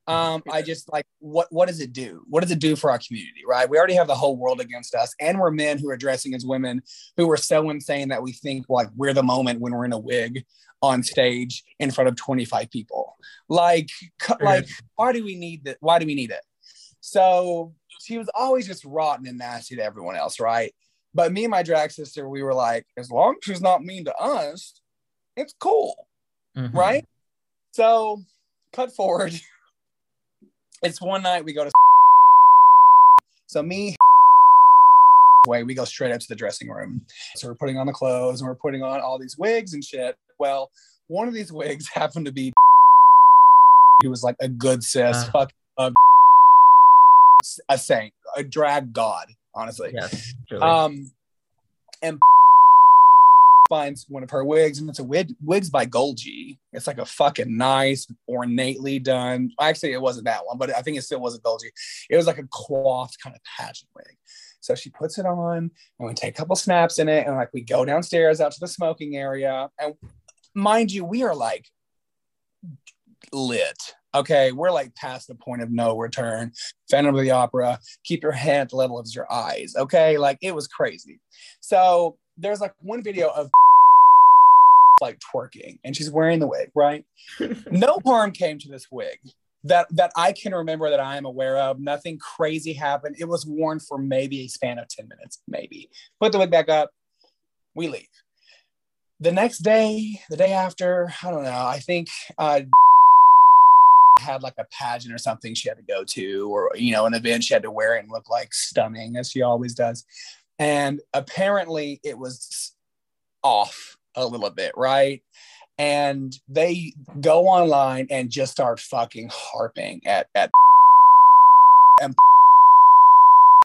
Um, I just like what what does it do? What does it do for our community, right? We already have the whole world against us, and we're men who are dressing as women who are so insane that we think like we're the moment when we're in a wig on stage in front of 25 people. Like, cu- like, why do we need that? Why do we need it? So she was always just rotten and nasty to everyone else, right? But me and my drag sister, we were like, as long as she's not mean to us, it's cool, Mhm. right? So, cut forward. It's one night we go to. So me, way we go straight up to the dressing room. So we're putting on the clothes and we're putting on all these wigs and shit. Well, one of these wigs happened to be who was like a good sis, Uh. fuck a, a saint, a drag god, honestly. Yes. truly. Um, and finds one of her wigs, and it's a wig wigs by Golgi. It's like a fucking nice, ornately done. Actually, it wasn't that one, but I think it still wasn't Golgi. It was like a coiffed kind of pageant wig. So she puts it on, and we take a couple snaps in it, and like we go downstairs out to the smoking area, and mind you, we are like lit. Okay, we're like past the point of no return. Phantom of the Opera. Keep your head at the level of your eyes. Okay, like it was crazy. So there's like one video of like twerking, and she's wearing the wig. Right? no harm came to this wig that that I can remember that I am aware of. Nothing crazy happened. It was worn for maybe a span of ten minutes, maybe. Put the wig back up. We leave. The next day, the day after, I don't know. I think uh, had like a pageant or something she had to go to, or you know, an event she had to wear and look like stunning as she always does. And apparently, it was off a little bit, right? And they go online and just start fucking harping at at and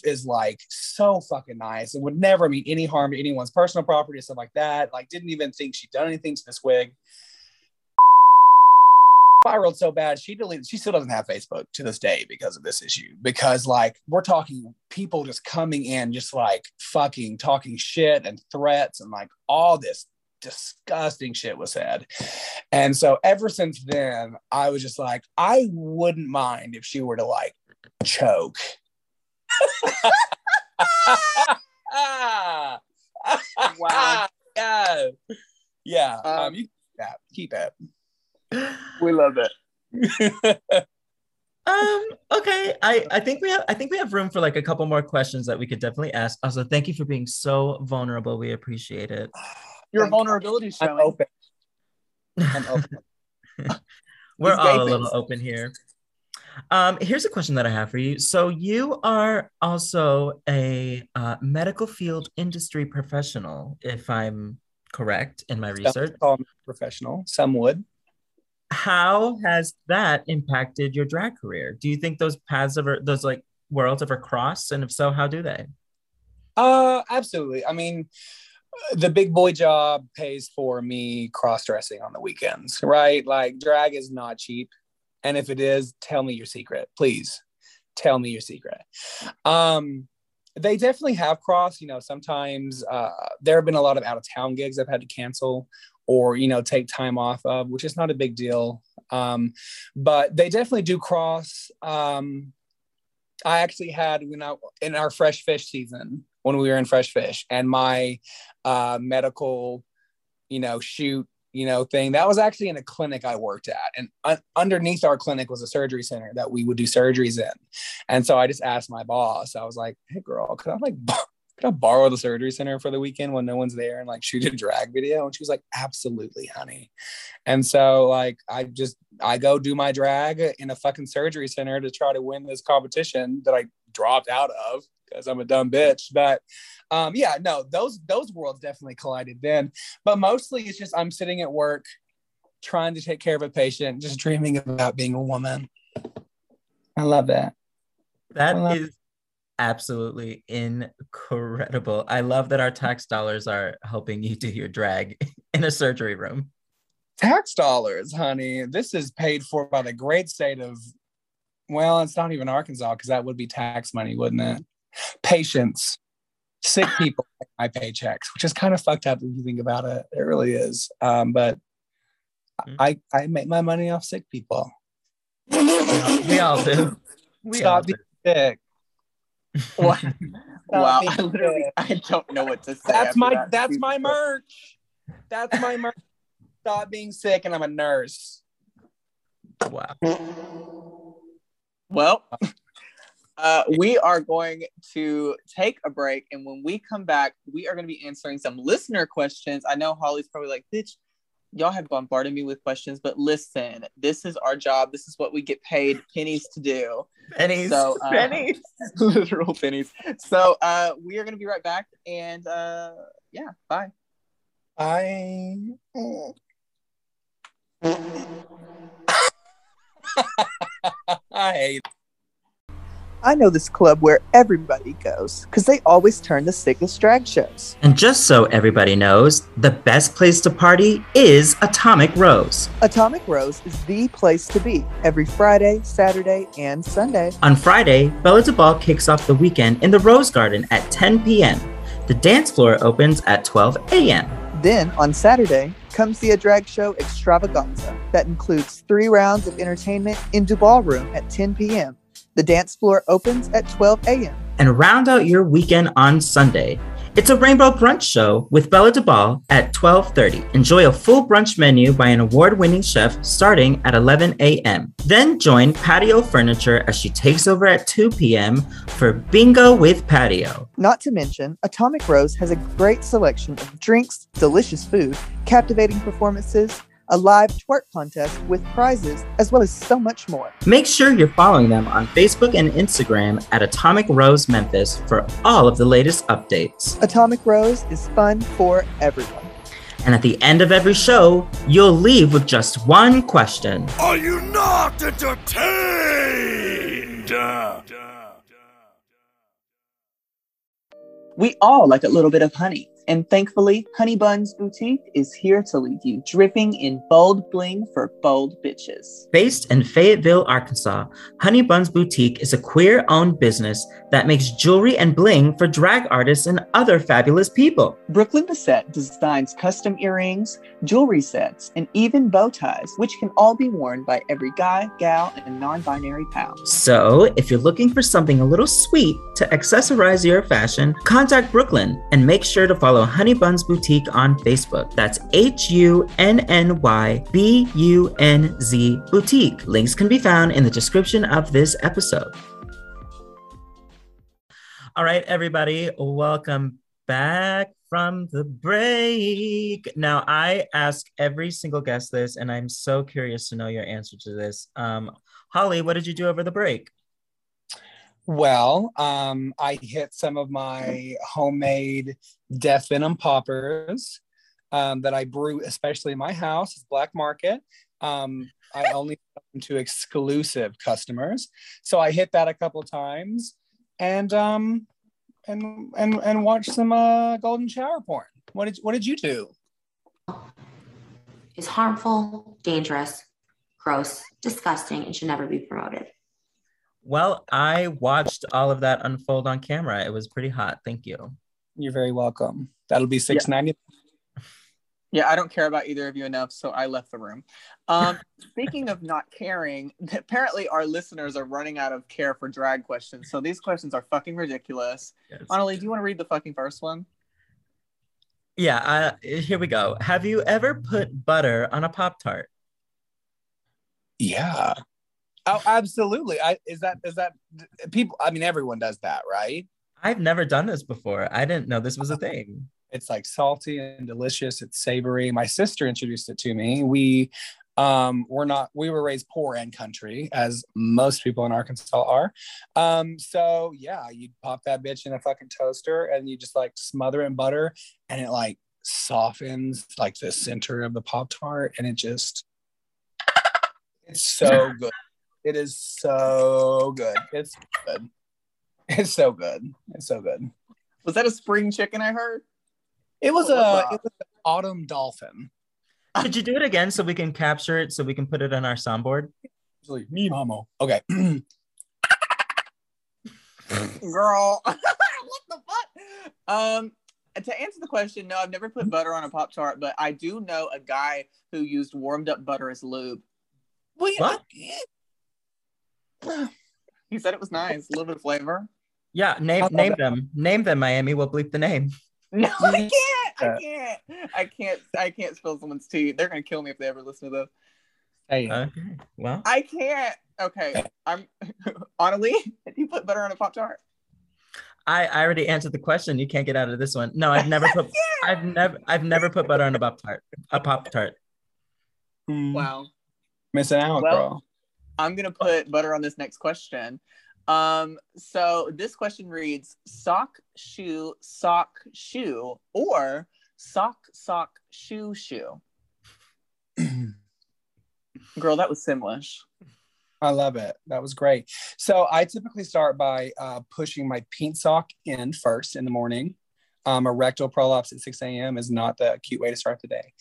is like so fucking nice and would never mean any harm to anyone's personal property stuff like that. Like, didn't even think she'd done anything to this wig. spiraled so bad she deleted she still doesn't have facebook to this day because of this issue because like we're talking people just coming in just like fucking talking shit and threats and like all this disgusting shit was said and so ever since then i was just like i wouldn't mind if she were to like choke Wow. yeah yeah um, Um, you yeah, keep it We love it. Um, okay. I, I think we have I think we have room for like a couple more questions that we could definitely ask. Also, thank you for being so vulnerable. We appreciate it. Your Thank you. vulnerability is i'm open i'm open We're These all a little open here. Um, here's a question that I have for you. So you are also a uh, medical field industry professional, if I'm correct in my research. Some professional. Some would. How has that impacted your drag career? Do you think those paths ever, those like worlds ever cross? And if so, how do they? Uh, absolutely. I mean, the big boy job pays for me cross dressing on the weekends, right? Like drag is not cheap, and if it is, tell me your secret, please. Tell me your secret. Um, they definitely have crossed. You know, sometimes uh, there have been a lot of out of town gigs I've had to cancel or you know take time off of, which is not a big deal. Um, but they definitely do cross. Um, I actually had when I in our fresh fish season when we were in fresh fish and my uh, medical, you know, shoot, you know, thing that was actually in a clinic I worked at, and un- underneath our clinic was a surgery center that we would do surgeries in, and so I just asked my boss, I was like, "Hey, girl, could I like?" Could I borrow the surgery center for the weekend when no one's there and like shoot a drag video? And she was like, absolutely, honey. And so like I just I go do my drag in a fucking surgery center to try to win this competition that I dropped out of because I'm a dumb bitch. But um, yeah, no, those those worlds definitely collided then. But mostly it's just I'm sitting at work trying to take care of a patient, just dreaming about being a woman. I love that. That Well, is absolutely incredible. I love that our tax dollars are helping you do your drag in a surgery room. Tax dollars, honey. This is paid for by the great state of well, it's not even Arkansas because that would be tax money, wouldn't it? Patients, sick people my paychecks, which is kind of fucked up if you think about it. It really is. Um, but Mm. I I make my money off sick people. We all, do. We all Stop do. being sick. Wow. Stop wow. being I literally sick. I don't know what to say. That's my that. that's my merch. That's my merch. Stop being sick, and I'm a nurse. Wow. Well, uh, we are going to take a break, and when we come back, we are going to be answering some listener questions. I know Holly's probably like, "Bitch, y'all have bombarded me with questions," but listen, this is our job. This is what we get paid pennies to do. Pennies. So, uh, pennies. Literal pennies. So, uh, we are going to be right back, and uh, yeah, bye. Bye. I hate. I know this club where everybody goes because they always turn the sickest drag shows. And just so everybody knows, the best place to party is Atomic Rose. Atomic Rose is the place to be every Friday, Saturday, and Sunday. On Friday, Bella DeBall kicks off the weekend in the Rose Garden at 10 p.m. The dance floor opens at 12 a.m. Then on Saturday comes the A Drag Show Extravaganza that includes three rounds of entertainment in Duval Room at 10 p.m. The dance floor opens at 12 a.m. And round out your weekend on Sunday. It's a rainbow brunch show with Bella DeBall at 12:30. Enjoy a full brunch menu by an award-winning chef starting at 11 a.m. Then join Patio Furniture as she takes over at 2 p.m. for Bingo with Patio. Not to mention, Atomic Rose has a great selection of drinks, delicious food, captivating performances, a live twerk contest with prizes, as well as so much more. Make sure you're following them on Facebook and Instagram at Atomic Rose Memphis for all of the latest updates. Atomic Rose is fun for everyone. And at the end of every show, you'll leave with just one question. Are you not entertained? We all like a little bit of honey. And thankfully, HunnyBunz Boutique is here to leave you dripping in bold bling for bold bitches. Based in Fayetteville, Arkansas, HunnyBunz Boutique is a queer owned business that makes jewelry and bling for drag artists and other fabulous people. Brooklyn Bisette designs custom earrings, jewelry sets, and even bow ties, which can all be worn by every guy, gal, and non binary pal. So, if you're looking for something a little sweet to accessorize your fashion, contact Brooklyn and make sure to follow HunnyBunz Boutique on Facebook. That's H U N N Y B U N Z Boutique. Links can be found in the description of this episode. All right, everybody, welcome back from the break. Now, I ask every single guest this, and I'm so curious to know your answer to this. Um, Holly, what did you do over the break? Well, um, I hit some of my homemade death venom poppers um, that I brew, especially in my house. It's black market. Um, I only sell them to exclusive customers. So I hit that a couple times and um and and and watch some uh golden shower porn. What did what did you do? Is harmful, dangerous, gross, disgusting, and should never be promoted. Well, I watched all of that unfold on camera. It was pretty hot. Thank you. You're very welcome. That'll be six ninety. Yeah, I don't care about either of you enough, so I left the room. Um, speaking of not caring, apparently our listeners are running out of care for drag questions. So these questions are fucking ridiculous. Yes. Analeigh, do you want to read the fucking first one? Yeah, uh, here we go. Have you ever put butter on a Pop Tart? Yeah. Oh, absolutely. I is that is that people? I mean, everyone does that, right? I've never done this before. I didn't know this was a thing. It's like salty and delicious. It's savory. My sister introduced it to me. We um we're not we were raised poor and country as most people in arkansas are um so yeah you pop that bitch in a fucking toaster and you just like smother it in butter and it like softens like the center of the pop tart and it just it's so good it is so good it's good it's so good it's so good Was that a spring chicken I heard? it was What a that? it was an autumn dolphin Could you do it again so we can capture it so we can put it on our soundboard? Me mama okay Girl, what the fuck? Um, to answer the question, no, I've never put butter on a Pop Tart, but I do know a guy who used warmed up butter as lube. well, What? He said it was nice, a little bit of flavor. Yeah, name love name it. them. Name them, Miami. We'll bleep the name. No, I can't. I can't. I can't. I can't spill someone's tea. They're gonna kill me if they ever listen to this. Hey, Okay. Well, I can't. Okay, I'm. Analeigh, did you put butter on a Pop Tart? I, I already answered the question. You can't get out of this one. No, I've never put yeah. I've never I've never put butter on a pop tart. A pop tart. mm, Wow. missing out, Well, girl. I'm gonna put butter on this next question. Um, so this question reads sock, shoe, sock, shoe, or sock, sock, shoe, shoe. Girl, that was Simlish. I love it. That was great. So I typically start by uh, pushing my pink sock in first in the morning. Um, a rectal prolapse at 6 a.m. is not the cute way to start the day.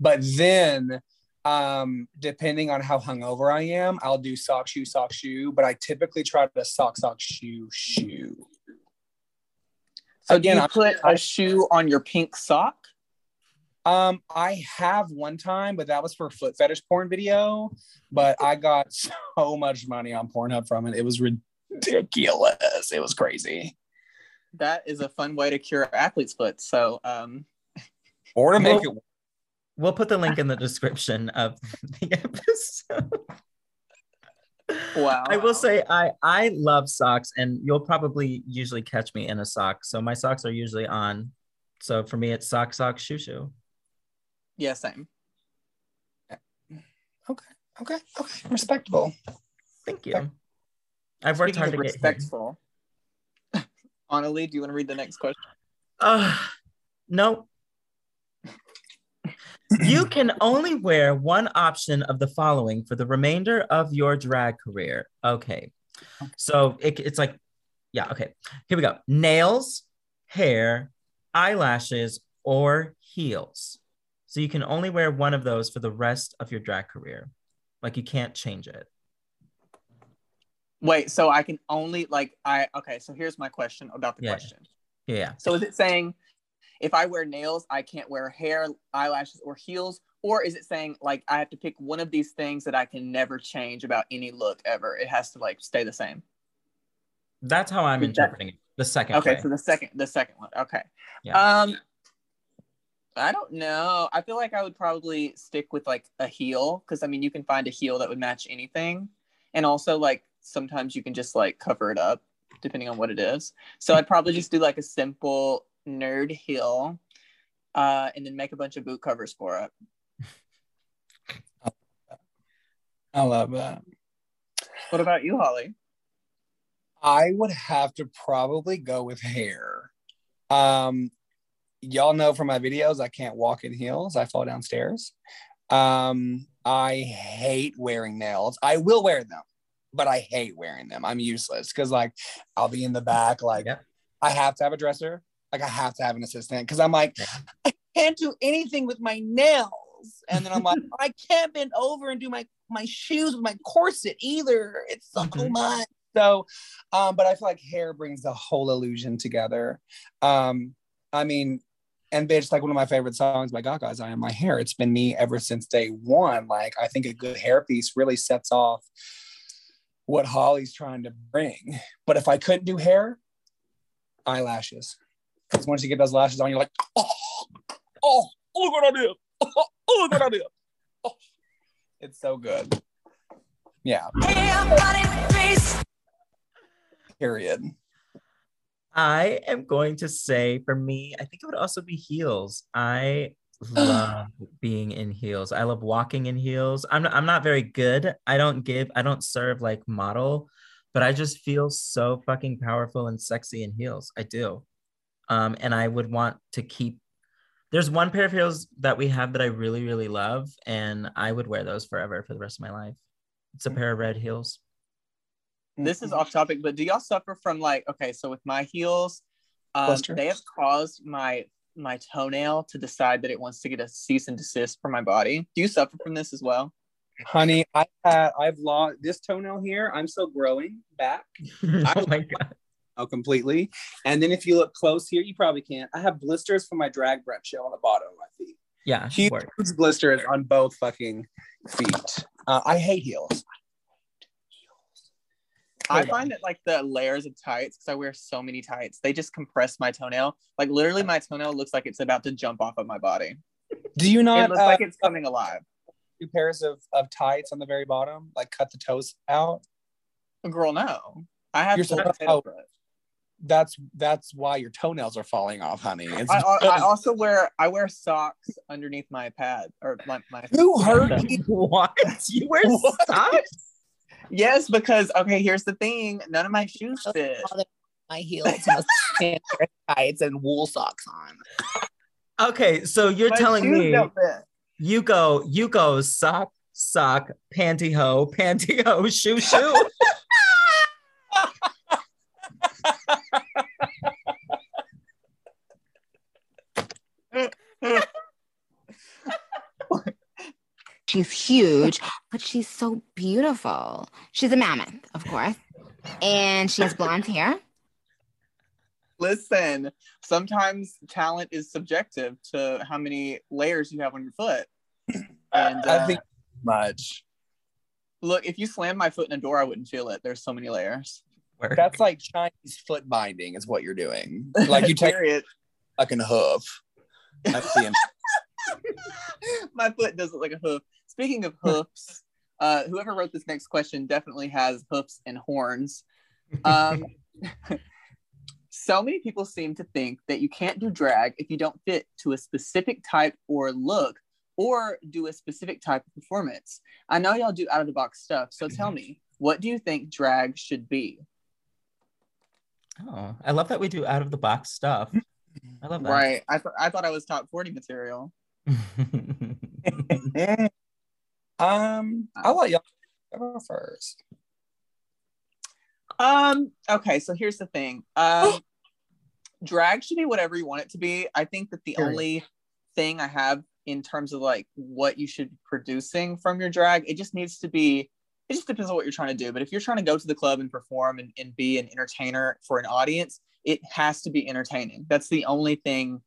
But then, um, depending on how hungover I am, I'll do sock, shoe, sock, shoe. But I typically try to sock, sock, shoe, shoe. So Again, do you I'm- put a shoe on your pink sock? Um, I have one time, but that was for a foot fetish porn video. But I got so much money on Pornhub from it. It was ridiculous. It was crazy. That is a fun way to cure athlete's foot. So um Or to make Well- it We'll put the link in the description of the episode. wow. I will say I I love socks, and you'll probably usually catch me in a sock. So my socks are usually on. So for me, it's sock, sock, shoe, shoe. Yeah, same. Okay, okay, okay. Respectable. Thank you. I've worked Speaking hard of to get respectful. Analeigh, do you want to read the next question? Uh, no. You can only wear one option of the following for the remainder of your drag career. Okay. So it, it's like, yeah, okay. Here we go nails, hair, eyelashes, or heels. So you can only wear one of those for the rest of your drag career. Like you can't change it. Wait, so I can only like I okay, so here's my question about the Yeah. question. Yeah. So is it saying if I wear nails, I can't wear hair, eyelashes, or heels? Or is it saying like I have to pick one of these things that I can never change about any look ever? It has to like stay the same. That's how I'm Is that- interpreting it. The second Okay, way. so the second the second one. Okay. Yeah. Um I don't know. I feel like I would probably stick with like a heel because I mean you can find a heel that would match anything. And also like sometimes you can just like cover it up depending on what it is. So I'd probably just do like a simple nerd heel uh and then make a bunch of boot covers for it. I love that. What about you, Holly? I would have to probably go with hair. Um, y'all know from my videos, I can't walk in heels. I fall downstairs. Um, I hate wearing nails. I will wear them, but I hate wearing them. I'm useless because like I'll be in the back, like Yeah. I have to have a dresser. Like I have to have an assistant because I'm like, I can't do anything with my nails. And then I'm like, I can't bend over and do my my shoes with my corset either. It's so Mhm. much. So, um, but I feel like hair brings the whole illusion together. Um, I mean, and bitch, like one of my favorite songs by Gaga is "I Am My Hair." It's been me ever since day one. Like I think a good hair piece really sets off what Holly's trying to bring. But if I couldn't do hair, eyelashes. Because once you get those lashes on, you're like, oh, oh, oh, look what I did. Oh, oh, look what I did. Oh. It's so good. Yeah. Period. I am going to say for me, I think it would also be heels. I love being in heels. I love walking in heels. I'm not, I'm not very good. I don't give, I don't serve like model, but I just feel so fucking powerful and sexy in heels. I do. Um, and I would want to keep there's one pair of heels that we have that I really, really love, and I would wear those forever for the rest of my life. It's a pair of red heels. This is off topic, but do y'all suffer from like okay, so with my heels, um, they have caused my my toenail to decide that it wants to get a cease and desist from my body. Do you suffer from this as well? Honey, I had I've lost this toenail here. I'm still growing back oh my god. Oh, completely. And then if you look close here, you probably can't. I have blisters from my drag brunch show on the bottom of my feet. Yeah, Huge word. blisters on both fucking feet. Uh, I hate heels. I find that like the layers of tights, because I wear so many tights, they just compress my toenail. Like literally, my toenail looks like it's about to jump off of my body. Do you not? It looks uh, like it's coming alive. two pairs of, of tights on the very bottom, like cut the toes out? Girl, no. I have You're full so- oh. Foot. That's that's why your toenails are falling off, honey. It's I, I, I also wear I wear socks underneath my pad or my, my Who hurt you? What? You wear What? socks? Yes, because okay, here's the thing. None of my shoes oh, fit. my heels must have tights and wool socks on. Okay, so you're My telling me you go, you go sock, sock, pantyhose, pantyhose, shoe, shoe. She's huge, but she's so beautiful. She's a mammoth, of course. And she has blonde hair. Listen, sometimes talent is subjective to how many layers you have on your foot. And I uh, think much. look, if you slam my foot in a door, I wouldn't feel it. There's so many layers. Word. That's like Chinese foot binding, is what you're doing. Like you take Period. a fucking hoof. That's the my foot does look like a hoof. Speaking of hoofs, uh, whoever wrote this next question definitely has hoofs and horns. Um, so many people seem to think that you can't do drag if you don't fit to a specific type or look or do a specific type of performance. I know y'all do out of the box stuff, so tell me, what do you think drag should be? Oh, I love that we do out of the box stuff. I love that. Right. I, th- I thought I was top 40 material. Um I'll let y'all go first. Um, okay, so here's the thing. Um drag should be whatever you want it to be. I think that the only thing I have in terms of like what you should be producing from your drag, it just needs to be. It just depends on what you're trying to do. But if you're trying to go to the club and perform and, and be an entertainer for an audience, it has to be entertaining. That's the only thing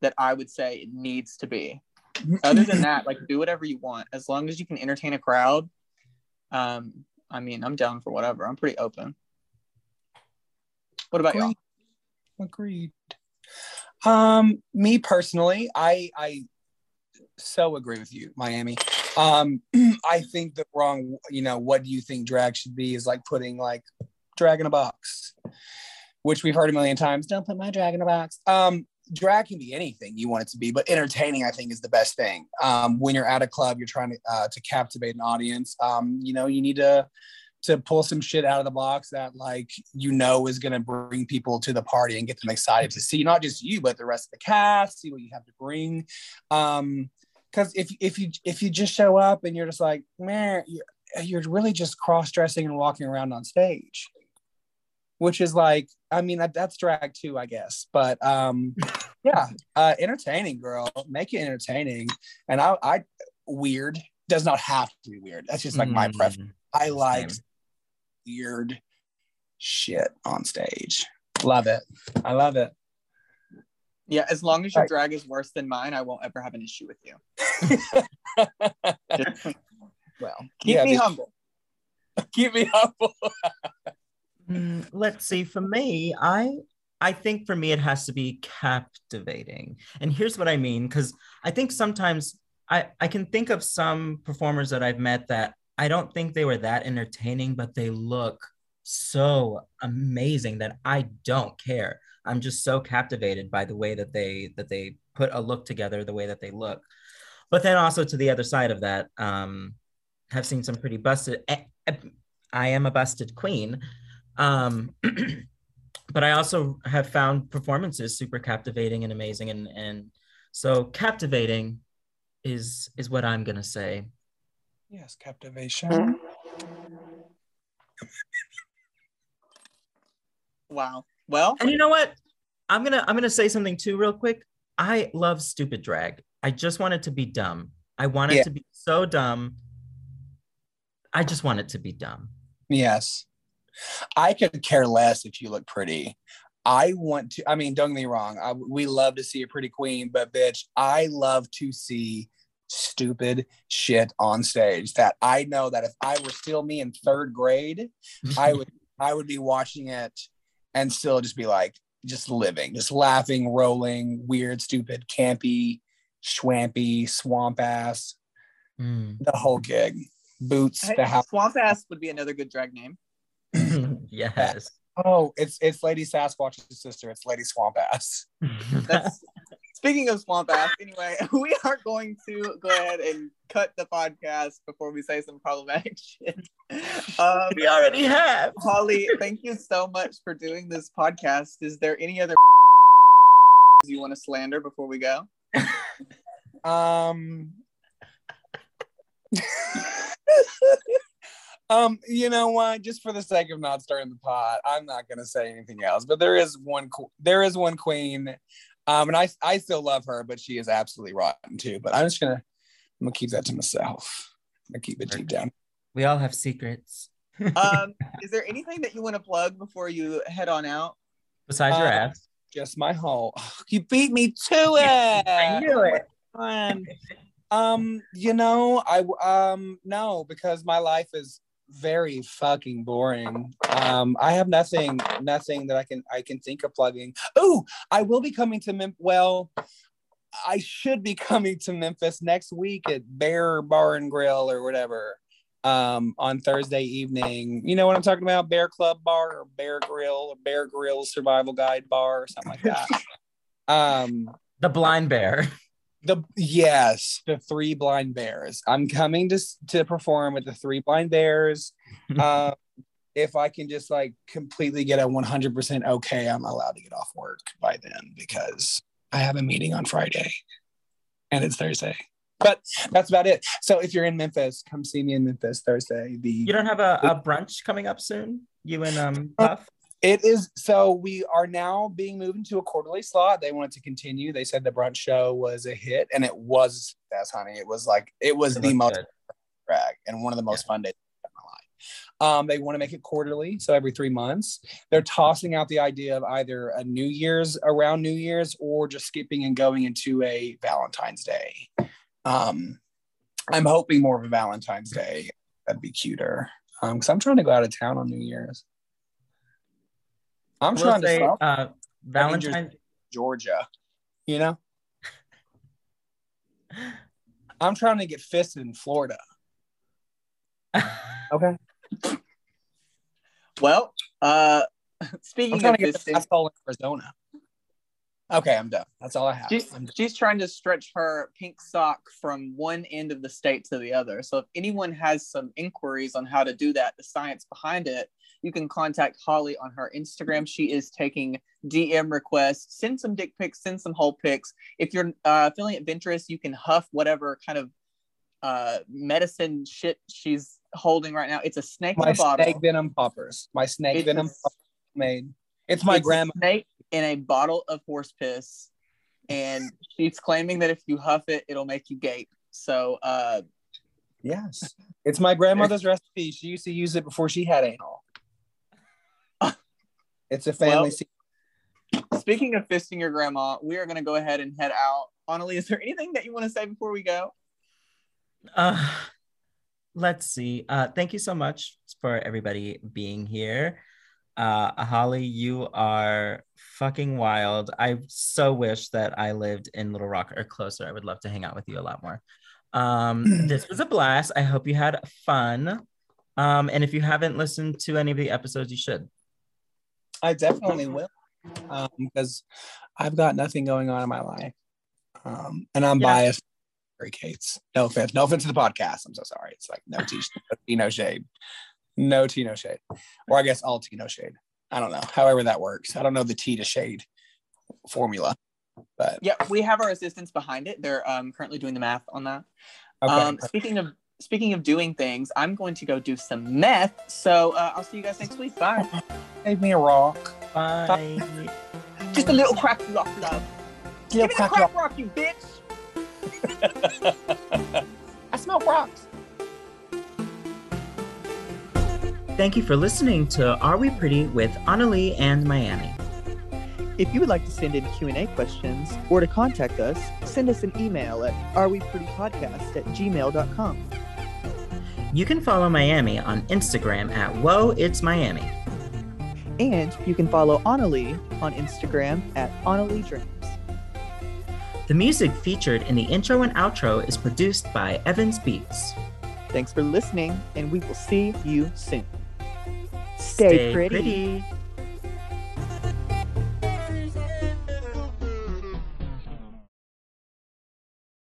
that I would say it needs to be. Other than that, like do whatever you want as long as you can entertain a crowd. Um, I mean, I'm down for whatever. I'm pretty open. What about y'all? Agreed. Um, me personally, I I so agree with you, Miami. Um, I think the wrong, you know, what do you think drag should be is like putting like drag in a box, which we've heard a million times. Don't put my drag in a box. Um, drag can be anything you want it to be, but entertaining, I think, is the best thing. Um, when you're at a club, you're trying to uh, to captivate an audience. Um, you know, you need to to pull some shit out of the box that like you know is going to bring people to the party and get them excited to see not just you but the rest of the cast see what you have to bring um because if if you if you just show up and you're just like man you're, you're really just cross-dressing and walking around on stage which is like i mean that, that's drag too i guess but um yeah uh entertaining girl make it entertaining and i i weird does not have to be weird that's just like my Mm, preference i like same. weird shit on stage love it i love it Yeah, as long as your Right. drag is worse than mine, I won't ever have an issue with you. Well keep yeah, me just humble. keep me humble Mm, let's see. For me, I I think for me it has to be captivating. And here's what I mean, because I think sometimes I I can think of some performers that I've met that I don't think they were that entertaining, but they look so amazing that I don't care. I'm just so captivated by the way that they that they put a look together, the way that they look. But then also to the other side of that, um, have seen some pretty busted. eh, eh, I am a busted queen. Um, but I also have found performances super captivating and amazing, and and so captivating is is what I'm gonna say. yes captivation mm-hmm. Wow. Well, And you know what? I'm gonna I'm gonna say something too real quick. I love stupid drag. I just want it to be dumb. I want it Yeah. to be so dumb. I just want it to be dumb. Yes. I could care less if you look pretty. I want to, I mean, don't get me wrong. I, we love to see a pretty queen, but bitch, I love to see stupid shit on stage that I know that if I were still me in third grade, I would, I would be watching it and still just be like, just living, just laughing, rolling, weird, stupid, campy, schwampy, swamp ass, Mm. the whole gig. Boots, hey, the house. Swamp Ass would be another good drag name. yes. Oh, it's it's Lady Sasquatch's sister. It's Lady Swamp Ass. Speaking of Swamp Ass. Anyway, we are going to go ahead and cut the podcast before we say some problematic shit. Um, we already have. Holly, thank you so much for doing this podcast. Is there any other you want to slander before we go? Um. Um, you know what? Just for the sake of not starting the pot, I'm not gonna say anything else. But there is one. There is one queen, um, and I I still love her, but she is absolutely rotten too. But I'm just gonna I'm gonna keep that to myself. I'm gonna keep it deep down. We all have secrets. Um, is there anything that you want to plug before you head on out? Besides your Uh, ass. Just my whole. You beat me to it. I knew it. Um, you know, I um no, because my life is very fucking boring. Um, I have nothing, nothing that I can I can think of plugging. Oh, I will be coming to Mem. Well, I should be coming to Memphis next week at Bear Bar and Grill or whatever. Um, on Thursday evening. You know what I'm talking about? Bear Club Bar or Bear Grill or Bear Grill Survival Guide Bar or something like that. um The blind bear. The yes, the three blind bears. I'm coming to to perform with the three blind bears. um, if I can just like completely get a 100% okay, I'm allowed to get off work by then because I have a meeting on Friday and it's Thursday. But that's about it. So if you're in Memphis, come see me in Memphis Thursday. The You don't have a, a brunch coming up soon? You and um Puff? It is so we are now being moved into a quarterly slot. They wanted to continue. They said the brunch show was a hit, and it was success, honey. It was like it was It the most good. drag and one of the most fun days of my life. Um, they want to make it quarterly, so every three months. They're tossing out the idea of either a New Year's around New Year's or just skipping and going into a Valentine's Day. Um, I'm hoping more of a Valentine's Day. That'd be cuter. Um, because I'm trying to go out of town on New Year's. I'm I will trying to say, stop uh, Valentine. Georgia. You know, I'm trying to get fisted in Florida. Okay. Well, uh, I'm speaking of to get the in Arizona. Okay, I'm done. That's all I have. she's, I'm she's trying to stretch her pink sock from one end of the state to the other. So if anyone has some inquiries on how to do that, the science behind it, you can contact Holly on her Instagram. She is taking DM requests. Send some dick pics, send some whole pics. If you're uh, feeling adventurous, you can huff whatever kind of uh, medicine shit she's holding right now. It's a snake in My a bottle. snake venom poppers. My snake It's venom a- made. It's my It's grandma. snake in a bottle of horse piss, and she's claiming that if you huff it, it'll make you gape. So, uh, Yes, it's my grandmother's recipe. She used to use it before she had anal. It's a family Well, secret. speaking of fisting your grandma, we are going to go ahead and head out. Analeigh, is there anything that you want to say before we go? Uh, let's see. Uh, thank you so much for everybody being here. Uh, Holly, you are fucking wild. I so wish that I lived in Little Rock or closer. I would love to hang out with you a lot more. Um, this was a blast. I hope you had fun. Um, and if you haven't listened to any of the episodes, you should. I definitely will, um, because I've got nothing going on in my life, um, and I'm Yeah. biased. Mary Kate's. No offense. No offense to the podcast. I'm so sorry. It's like no tea, no tea, no shade. No tea, no shade. Or I guess all tea, no shade. I don't know. However that works. I don't know the tea to shade formula, but Yeah, we have our assistants behind it. They're um, currently doing the math on that. okay. Um, speaking of speaking of doing things, I'm going to go do some meth. So uh, I'll see you guys next week. Bye. Save me a rock. Bye. Just a little crack rock, love. Give me the crack crack rock, you bitch. I smell rocks. Thank you for listening to Are We Pretty with Analeigh and Miami. If you would like to send in Q&A questions or to contact us, send us an email at areweprettypodcast at gmail.com. You can follow Miami on Instagram at Whoa It's Miami. And you can follow Analeigh on Instagram at Analeigh Dreams. The music featured in the intro and outro is produced by Evans Beats. Thanks for listening, and we will see you soon. Stay, pretty. pretty.